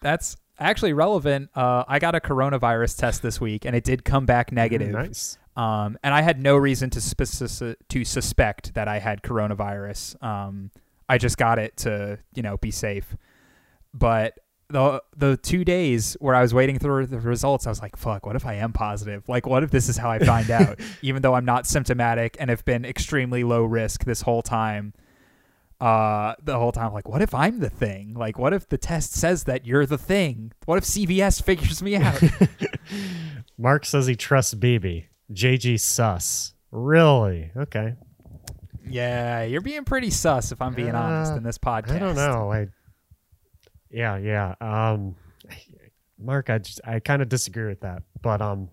Speaker 1: that's actually relevant uh i got a coronavirus test this week and it did come back negative
Speaker 2: Nice.
Speaker 1: um, and I had no reason to spec- to suspect that I had coronavirus. Um, I just got it to you know be safe. But the the two days where I was waiting for the results, I was like, "Fuck! What if I am positive? Like, what if this is how I find out? Even though I'm not symptomatic and have been extremely low risk this whole time." Uh, the whole time, like, what if I'm the thing? Like, what if the test says that you're the thing? What if CVS figures me out?
Speaker 2: Mark says he trusts BB. JG sus. Really? Okay.
Speaker 1: Yeah, you're being pretty sus if I'm being honest
Speaker 2: Uh,
Speaker 1: in this podcast.
Speaker 2: I don't know. I Yeah, yeah. Um Mark, I just I kind of disagree with that. But um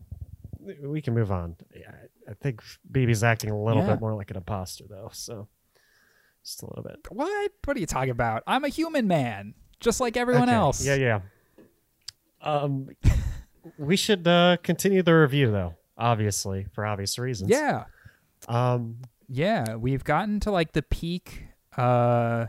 Speaker 2: we can move on. Yeah, I think BB's acting a little
Speaker 1: Yeah.
Speaker 2: bit more like an imposter though, so just a little bit.
Speaker 1: What? What are you talking about? I'm a human man, just like everyone
Speaker 2: Okay,
Speaker 1: else.
Speaker 2: Yeah, yeah. Um we should uh continue the review though, obviously, for obvious reasons.
Speaker 1: Yeah.
Speaker 2: Um
Speaker 1: Yeah, we've gotten to like the peak uh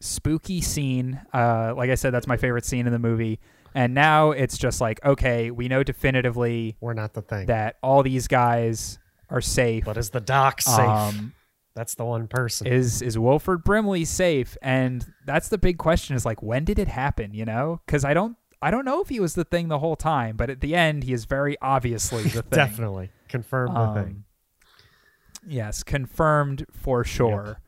Speaker 1: spooky scene. Uh like I said that's my favorite scene in the movie. And now it's just like, okay, we know definitively
Speaker 2: we're not the thing.
Speaker 1: that all these guys are safe.
Speaker 2: but is the doc safe?
Speaker 1: Um
Speaker 2: That's the one person.
Speaker 1: is is Wilford Brimley safe? And that's the big question is like when did it happen, you know? Cuz I don't I don't know if he was the thing the whole time, but at the end he is very obviously the thing.
Speaker 2: Definitely. Confirmed the thing.
Speaker 1: Um, Yes, confirmed for sure.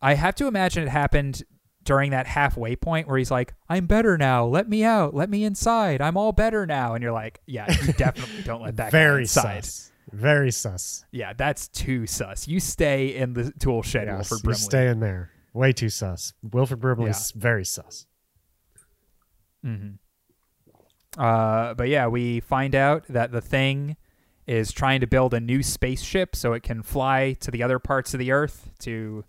Speaker 1: I have to imagine it happened during that halfway point where he's like, "I'm better now. Let me out. Let me inside. I'm all better now." And you're like, "Yeah, you definitely don't let that guy
Speaker 2: Very
Speaker 1: inside."
Speaker 2: sus. Very sus.
Speaker 1: Yeah, that's too sus. You stay in the tool shed,
Speaker 2: Yes,
Speaker 1: Wilford
Speaker 2: you
Speaker 1: Brimley.
Speaker 2: stay in there. Way too sus. Wilford Brimley's very sus.
Speaker 1: hmm Uh, but yeah, we find out that the thing is trying to build a new spaceship so it can fly to the other parts of the Earth to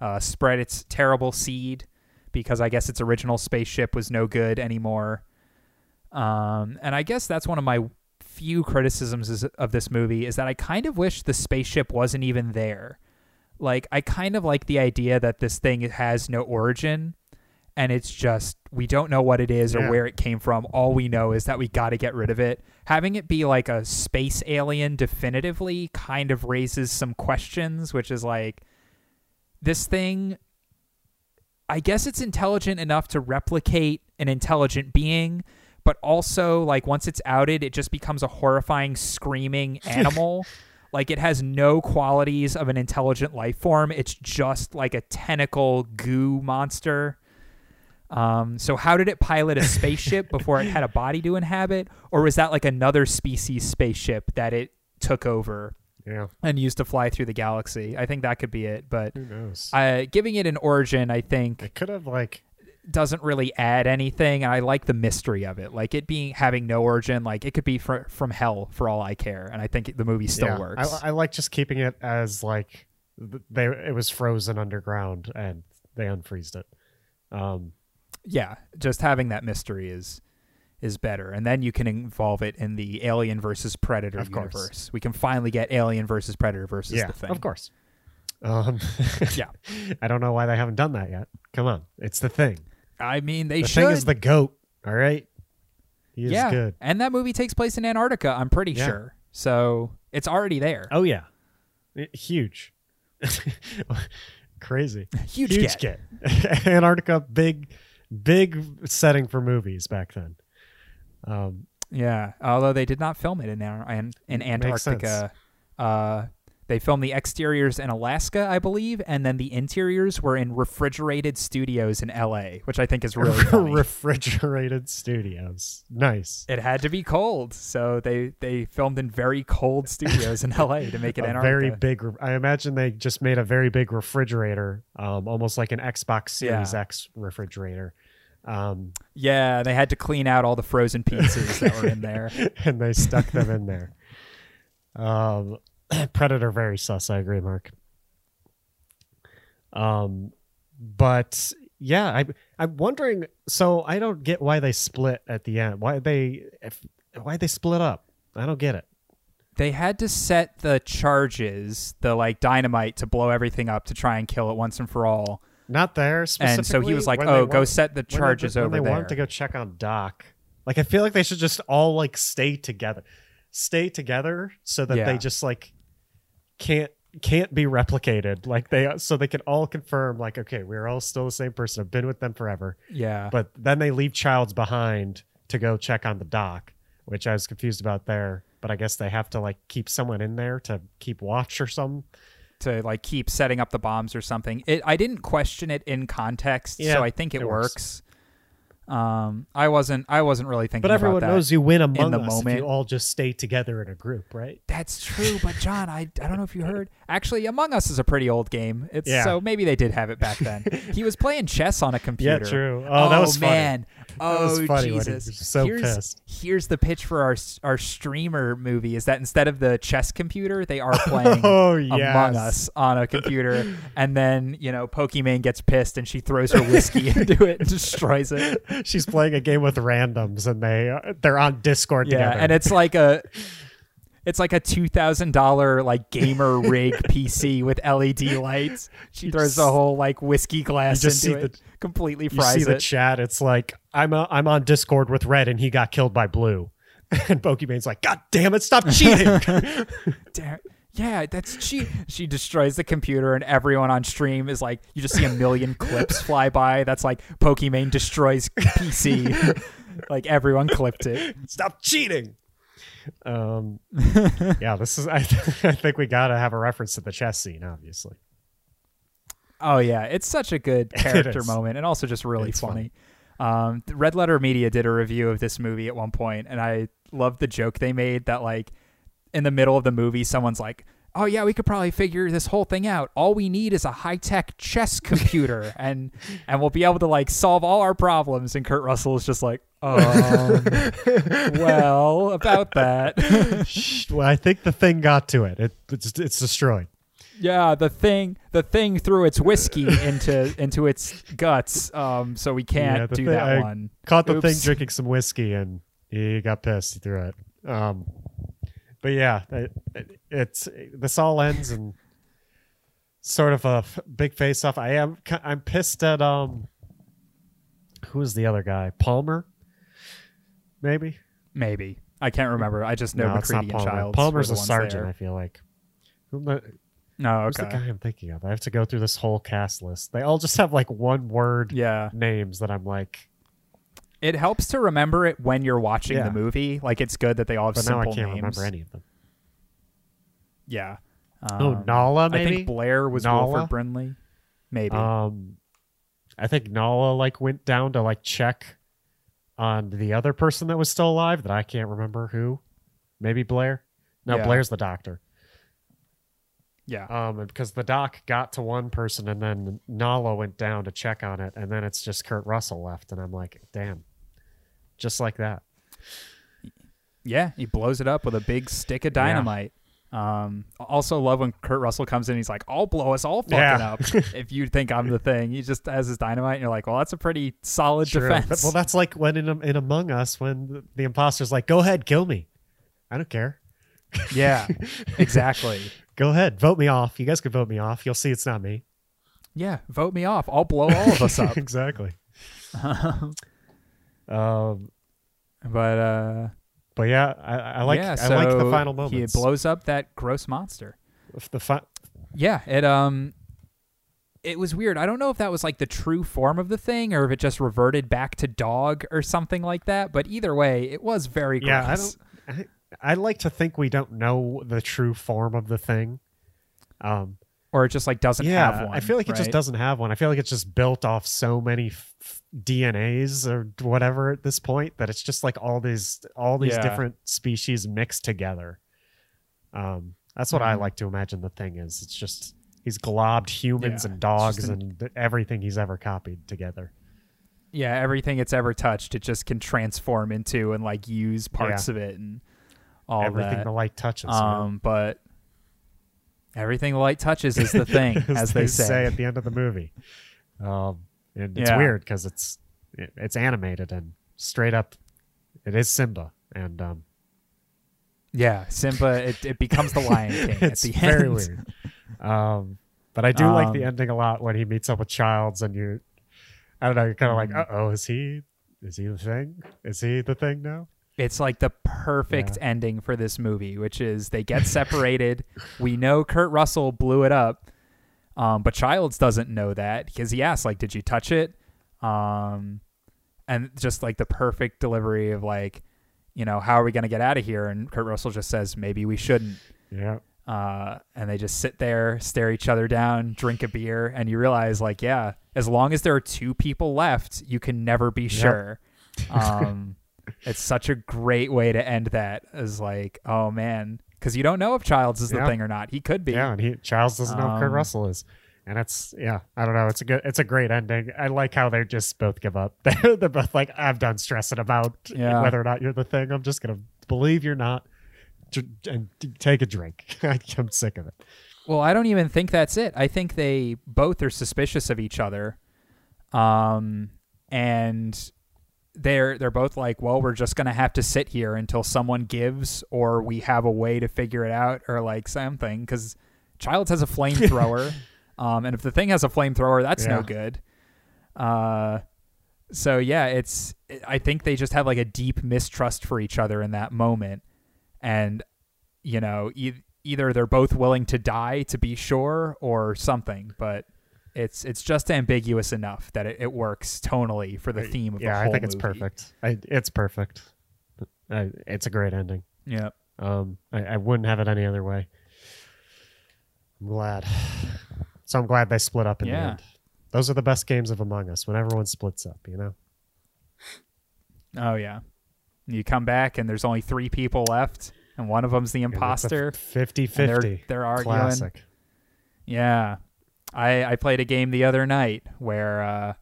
Speaker 1: uh, spread its terrible seed because I guess its original spaceship was no good anymore. Um, and I guess that's one of my few criticisms of this movie is that I kind of wish the spaceship wasn't even there. Like, I kind of like the idea that this thing has no origin and it's just we don't know what it is or
Speaker 2: Yeah.
Speaker 1: where it came from. All we know is that we got to get rid of it. Having it be like a space alien definitively kind of raises some questions, which is like this thing I guess it's intelligent enough to replicate an intelligent being, but also like once it's outed, it just becomes a horrifying screaming animal. like it has no qualities of an intelligent life form. It's just like a tentacle goo monster. Um, so how did it pilot a spaceship before it had a body to inhabit, or was that like another species spaceship that it took over
Speaker 2: Yeah.
Speaker 1: and used to fly through the galaxy? I think that could be it. But
Speaker 2: Who knows?
Speaker 1: uh, giving it an origin, I think,
Speaker 2: it could have like
Speaker 1: doesn't really add anything. And I like the mystery of it, like it being having no origin. Like it could be fr- from hell for all I care, and I think the movie still
Speaker 2: yeah,
Speaker 1: works.
Speaker 2: I, I like just keeping it as like they it was frozen underground and they unfreezed it. Um,
Speaker 1: yeah, just having that mystery is is better, and then you can involve it in the Alien versus Predator
Speaker 2: Of course.
Speaker 1: We can finally get Alien versus Predator versus
Speaker 2: yeah,
Speaker 1: the thing.
Speaker 2: of course. Um,
Speaker 1: Yeah.
Speaker 2: I don't know why they haven't done that yet. Come on, it's the thing.
Speaker 1: I mean, they should.
Speaker 2: the
Speaker 1: should.
Speaker 2: thing is the goat. All right, he is
Speaker 1: yeah,
Speaker 2: good.
Speaker 1: and that movie takes place in Antarctica. I'm pretty
Speaker 2: Yeah.
Speaker 1: sure, so it's already there.
Speaker 2: Oh yeah, I- huge, crazy,
Speaker 1: Huge,
Speaker 2: huge
Speaker 1: get.
Speaker 2: get. Antarctica, big, big setting for movies back then. Um,
Speaker 1: Yeah, although they did not film it in in, in. Antarctica. Uh, they filmed the exteriors in Alaska, I believe, and then the interiors were in refrigerated studios in L.A., which I think is really
Speaker 2: refrigerated studios. Nice.
Speaker 1: it had to be cold, so they they filmed in very cold studios in L.A. to make it
Speaker 2: a
Speaker 1: Antarctica.
Speaker 2: very big. I imagine they just made a very big refrigerator, um, almost like an Xbox Series
Speaker 1: Yeah.
Speaker 2: X refrigerator, um,
Speaker 1: yeah, they had to clean out all the frozen pizzas that were in there.
Speaker 2: and they stuck them in there. Um, Predator, very sus. I agree, Mark. Um, but yeah, I I'm wondering. So I don't get why they split at the end. Why they if, why they split up? I don't get it.
Speaker 1: They had to set the charges, the like dynamite, to blow everything up to try and kill it once and for all.
Speaker 2: Not there.
Speaker 1: And so he was like, "Oh, go
Speaker 2: want-
Speaker 1: set the
Speaker 2: when they-
Speaker 1: charges
Speaker 2: when
Speaker 1: over
Speaker 2: they
Speaker 1: there."
Speaker 2: They wanted to go check on Doc. Like I feel like they should just all like stay together, stay together, so that
Speaker 1: Yeah.
Speaker 2: they just like can't can't be replicated. Like they so they can all confirm like, okay, we're all still the same person. I've been with them forever.
Speaker 1: yeah,
Speaker 2: But then they leave Childs behind to go check on the Doc, which I was confused about there. But I guess they have to like keep someone in there to keep watch or something.
Speaker 1: to like keep setting up the bombs or something. It I didn't question it in context,
Speaker 2: Yeah,
Speaker 1: so I think it,
Speaker 2: it
Speaker 1: works.
Speaker 2: works.
Speaker 1: Um, I wasn't I wasn't really thinking.
Speaker 2: But everyone
Speaker 1: about that.
Speaker 2: knows you win among
Speaker 1: the
Speaker 2: us
Speaker 1: moment.
Speaker 2: if you all just stay together in a group, right?
Speaker 1: That's true, but John, I, I don't know if you heard. Actually, Among Us is a pretty old game. It's
Speaker 2: Yeah.
Speaker 1: so maybe they did have it back then. he was playing chess on a computer.
Speaker 2: Yeah, true. Oh, that was oh, funny.
Speaker 1: man. Oh
Speaker 2: was funny he
Speaker 1: Jesus.
Speaker 2: was so
Speaker 1: here's,
Speaker 2: pissed.
Speaker 1: Here's the pitch for our our streamer movie: is that instead of the chess computer, they are oh, playing
Speaker 2: Oh,
Speaker 1: Among. Us on a computer, and then you know Pokimane gets pissed and she throws her whiskey into it and destroys it.
Speaker 2: She's playing a game with randoms, and they they're on Discord
Speaker 1: Yeah,
Speaker 2: together.
Speaker 1: and it's like a it's like a two thousand dollar like gamer rig PC with LED lights. She
Speaker 2: You
Speaker 1: throws the whole like whiskey glass
Speaker 2: just
Speaker 1: into
Speaker 2: see
Speaker 1: it, completely
Speaker 2: you
Speaker 1: fries
Speaker 2: see the chat. It's like I'm uh, I'm on Discord with Red, and he got killed by Blue. And Pokimane's like, God damn it, stop cheating!
Speaker 1: Damn- yeah, that's cheap. She destroys the computer, and everyone on stream is like, you just see a million clips fly by. That's like Pokimane destroys PC. like everyone clipped it.
Speaker 2: stop cheating. Um, yeah, this is. I, I think we gotta have a reference to the chess scene, obviously.
Speaker 1: Oh yeah, it's such a good character moment, and also just really
Speaker 2: It's
Speaker 1: funny. Um, Red Letter Media did a review of this movie at one point, and I loved the joke they made that like in the middle of the movie, someone's like, "Oh yeah, we could probably figure this whole thing out. All we need is a high tech chess computer, and and we'll be able to like solve all our problems." And Kurt Russell is just like, um, "Well, about that."
Speaker 2: Shh, well, I think the thing got to it. it it's, it's destroyed.
Speaker 1: Yeah, the thing the thing threw its whiskey into into its guts, um, so we can't
Speaker 2: Yeah,
Speaker 1: do
Speaker 2: thing-
Speaker 1: that
Speaker 2: I
Speaker 1: one.
Speaker 2: Caught the thing drinking some whiskey, and he got pissed. He threw it. Um, but yeah, it, it- it's this all ends in sort of a f- big face off. I am I'm pissed at um, who is the other guy? Palmer, maybe.
Speaker 1: Maybe I can't remember. I just know
Speaker 2: no,
Speaker 1: MacReady and. Childs.
Speaker 2: Palmer's a sergeant.
Speaker 1: there.
Speaker 2: I feel like. Who am I-
Speaker 1: No,
Speaker 2: Who's the guy I'm thinking of? I have to go through this whole cast list. They all just have like one word
Speaker 1: Yeah,
Speaker 2: names that I'm like,
Speaker 1: it helps to remember it when you're watching
Speaker 2: Yeah.
Speaker 1: the movie. Like it's good that they all have
Speaker 2: but now
Speaker 1: simple
Speaker 2: I can't
Speaker 1: names.
Speaker 2: remember any of them.
Speaker 1: Yeah.
Speaker 2: Oh,
Speaker 1: Um,
Speaker 2: Nala,
Speaker 1: I think Blair was
Speaker 2: Nala?
Speaker 1: Wilford Brimley. Maybe.
Speaker 2: Um, I think Nala like went down to like check on the other person that was still alive that I can't remember who. Maybe Blair. No,
Speaker 1: Yeah.
Speaker 2: Blair's the doctor.
Speaker 1: yeah.
Speaker 2: Um, because the doc got to one person and then Nala went down to check on it, and then it's just Kurt Russell left, and I'm like, damn, just like that.
Speaker 1: yeah. He blows it up with a big stick of dynamite. Um, also love when Kurt Russell comes in. He's like, "I'll blow us all fucking
Speaker 2: Yeah.
Speaker 1: up if you think I'm the thing." He just has his dynamite, and you're like, "Well, that's a pretty solid
Speaker 2: True.
Speaker 1: defense."
Speaker 2: Well, that's like when in, in Among Us, when the, the imposter's like, "Go ahead, kill me. I don't care.
Speaker 1: yeah, exactly.
Speaker 2: Go ahead, vote me off. You guys can vote me off. You'll see it's not me."
Speaker 1: Yeah, vote me off. I'll blow all of us up.
Speaker 2: exactly. Um,
Speaker 1: but uh,
Speaker 2: but yeah, I, I like
Speaker 1: yeah,
Speaker 2: I like the
Speaker 1: final
Speaker 2: final
Speaker 1: He blows up that gross monster.
Speaker 2: the fi-
Speaker 1: Yeah, it um it was weird. I don't know if that was like the true form of the thing or if it just reverted back to dog or something like that, but either way, it was very gross.
Speaker 2: yeah, I don't. I, I like to think we don't know the true form of the thing. Um,
Speaker 1: or it just like doesn't
Speaker 2: yeah,
Speaker 1: have one.
Speaker 2: I feel like it just doesn't have one. I feel like it's just built off so many f- DNAs or whatever at this point that it's just like all these all these
Speaker 1: Yeah.
Speaker 2: different species mixed together. Um, that's what I
Speaker 1: Mhm.
Speaker 2: like to imagine the thing is. It's just he's globbed humans
Speaker 1: Yeah,
Speaker 2: and dogs
Speaker 1: an-
Speaker 2: and everything he's ever copied together.
Speaker 1: Yeah, everything it's ever touched, it just can transform into and like use parts of it and all
Speaker 2: everything
Speaker 1: that.
Speaker 2: the light touches.
Speaker 1: um, but everything the light touches is the thing, as they say.
Speaker 2: at the end of the movie. Um, and it's
Speaker 1: Yeah.
Speaker 2: weird because it's it- it's animated and straight up, it is Simba, and um,
Speaker 1: Yeah, Simba. It, it becomes the Lion King at
Speaker 2: it's
Speaker 1: the
Speaker 2: very
Speaker 1: end.
Speaker 2: weird. Um, but I do like the
Speaker 1: Um,
Speaker 2: ending a lot when he meets up with Childs, and you, I don't know, you're kind of like, uh oh, is he is he the thing? Is he the thing now?
Speaker 1: It's like the perfect ending for this movie, which is they get separated. we know Kurt Russell blew it up, um, but Childs doesn't know that because he asks, like, "Did you touch it?" Um, and just like the perfect delivery of like, you know, how are we gonna get out of here? And Kurt Russell just says, "Maybe we shouldn't."
Speaker 2: Yeah,
Speaker 1: uh, and they just sit there, stare each other down, drink a beer, and you realize, like, yeah, as long as there are two people left, you can never be sure. Um, it's such a great way to end that. Is like, oh man, because you don't know if Childs is the
Speaker 2: Yeah.
Speaker 1: thing or not. He could be.
Speaker 2: yeah, and he Childs doesn't know who Kurt
Speaker 1: Um,
Speaker 2: Russell is. And it's yeah, I don't know. It's a good, it's a great ending. I like how they just both give up. They're, they're both like, I'm done stressing about
Speaker 1: Yeah.
Speaker 2: whether or not you're the thing. I'm just gonna believe you're not, and take a drink. I'm sick of it.
Speaker 1: Well, I don't even think that's it. I think they both are suspicious of each other. Um and they're they're both like, well, we're just going to have to sit here until someone gives or we have a way to figure it out or like something cuz Childs has a flamethrower. um and if the thing has a flamethrower, that's no good. Uh so yeah, it's I think they just have like a deep mistrust for each other in that moment. And you know, e- either they're both willing to die to be sure or something, but it's it's just ambiguous enough that it, it works tonally for the theme of
Speaker 2: yeah,
Speaker 1: the
Speaker 2: I
Speaker 1: whole
Speaker 2: think it's
Speaker 1: movie.
Speaker 2: perfect. I, it's perfect. I, it's a great ending.
Speaker 1: Yeah.
Speaker 2: Um, I, I wouldn't have it any other way. I'm glad. So I'm glad they split up in the end. Those are the best games of Among Us when everyone splits up. You know.
Speaker 1: Oh yeah. You come back and there's only three people left, and one of them's the imposter.
Speaker 2: 50-50.
Speaker 1: they're they're arguing.
Speaker 2: Classic.
Speaker 1: Yeah. I I played a game the other night where uh,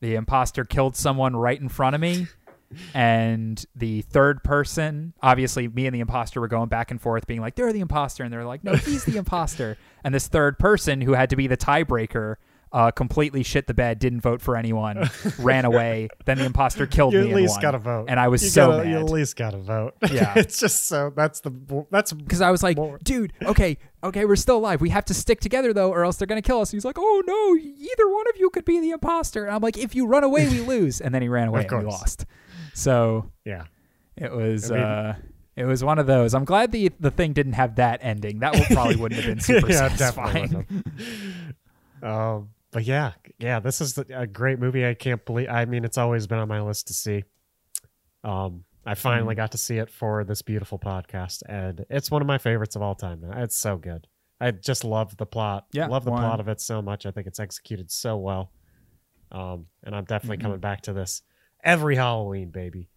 Speaker 1: the imposter killed someone right in front of me. And the third person, obviously, me and the imposter were going back and forth, being like, "They're the imposter," and they're like, "No, he's the imposter." And this third person, who had to be the tiebreaker, uh, completely shit the bed, didn't vote for anyone, ran away. Then the imposter killed
Speaker 2: You
Speaker 1: me
Speaker 2: at least got to vote.
Speaker 1: And I was
Speaker 2: you
Speaker 1: so
Speaker 2: gotta, You at least got to vote.
Speaker 1: Yeah.
Speaker 2: it's just so that's the that's
Speaker 1: because I was like,
Speaker 2: More-
Speaker 1: dude, okay, okay, we're still alive. We have to stick together though, or else they're gonna kill us. he's like, oh no, either one of you could be the imposter. And I'm like, if you run away, we lose. And then he ran away and we lost. So
Speaker 2: yeah.
Speaker 1: it was,
Speaker 2: I mean-
Speaker 1: uh, it was one of those. I'm glad the the thing didn't have that ending. That would probably wouldn't have been super
Speaker 2: yeah,
Speaker 1: satisfying.
Speaker 2: definitely. um, but yeah, yeah, this is a great movie. I can't believe. I mean, it's always been on my list to see. Um, I finally
Speaker 1: Mhm.
Speaker 2: got to see it for this beautiful podcast, and it's one of my favorites of all time. It's so good. I just love the plot.
Speaker 1: Yeah,
Speaker 2: love the
Speaker 1: one-
Speaker 2: plot of it so much. I think it's executed so well. Um, and I'm definitely
Speaker 1: Mhm.
Speaker 2: coming back to this every Halloween, baby.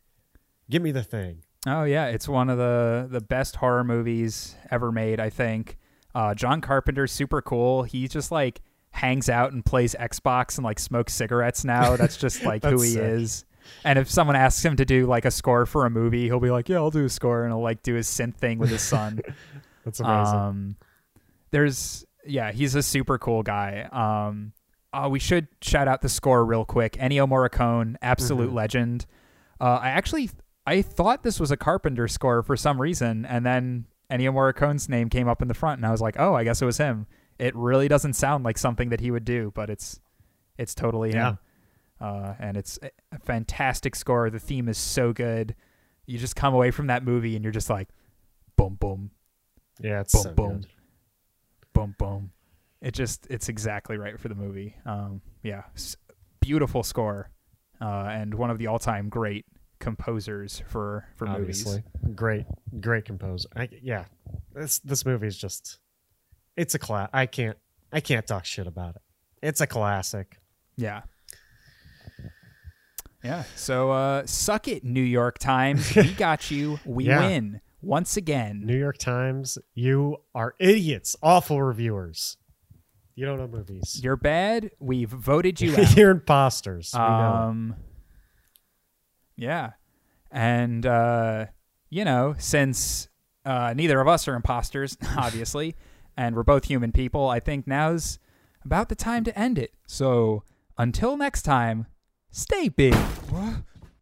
Speaker 2: Give me the thing.
Speaker 1: Oh yeah, it's one of the the best horror movies ever made. I think. Uh, John Carpenter's super cool. He's just like hangs out and plays Xbox and like smokes cigarettes now. That's just like who he
Speaker 2: sick.
Speaker 1: is. And if someone asks him to do like a score for a movie, he'll be like, "Yeah, I'll do a score," and he'll like do his synth thing with his son.
Speaker 2: That's amazing.
Speaker 1: Um, there's yeah, he's a super cool guy. Um, uh, we should shout out the score real quick. Ennio Morricone, absolute
Speaker 2: Mhm.
Speaker 1: legend. Uh, I actually I thought this was a Carpenter score for some reason, and then Ennio Morricone's name came up in the front, and I was like, oh, I guess it was him. It really doesn't sound like something that he would do, but it's it's totally
Speaker 2: Yeah.
Speaker 1: him. Uh, and it's a fantastic score. The theme is so good. You just come away from that movie and you're just like, boom, boom,
Speaker 2: yeah, it's
Speaker 1: boom,
Speaker 2: so
Speaker 1: boom.
Speaker 2: good.
Speaker 1: boom boom it just it's exactly right for the movie um yeah s- beautiful score uh and one of the all-time great composers for for
Speaker 2: Obviously,
Speaker 1: movies
Speaker 2: great, great composer. I, yeah, this this movie is just it's a class. I can't I can't talk shit about it. It's a classic.
Speaker 1: yeah yeah so uh suck it new york times we got you we
Speaker 2: Yeah.
Speaker 1: win once again
Speaker 2: New York Times, you are idiots, awful reviewers. You don't know movies.
Speaker 1: you're bad we've voted you out
Speaker 2: You're imposters.
Speaker 1: Um, yeah, and uh, you know, since uh, neither of us are imposters, obviously, and we're both human people, I think now's about the time to end it. So until next time, stay big.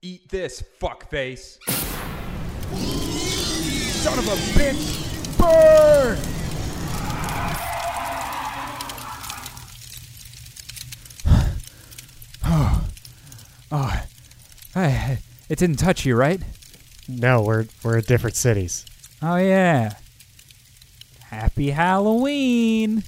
Speaker 4: Eat this, fuckface. Son of a bitch! Burn!
Speaker 1: Oh, hey, it didn't touch you, right?
Speaker 2: no, we're we're at different cities.
Speaker 1: Oh yeah. Happy Halloween.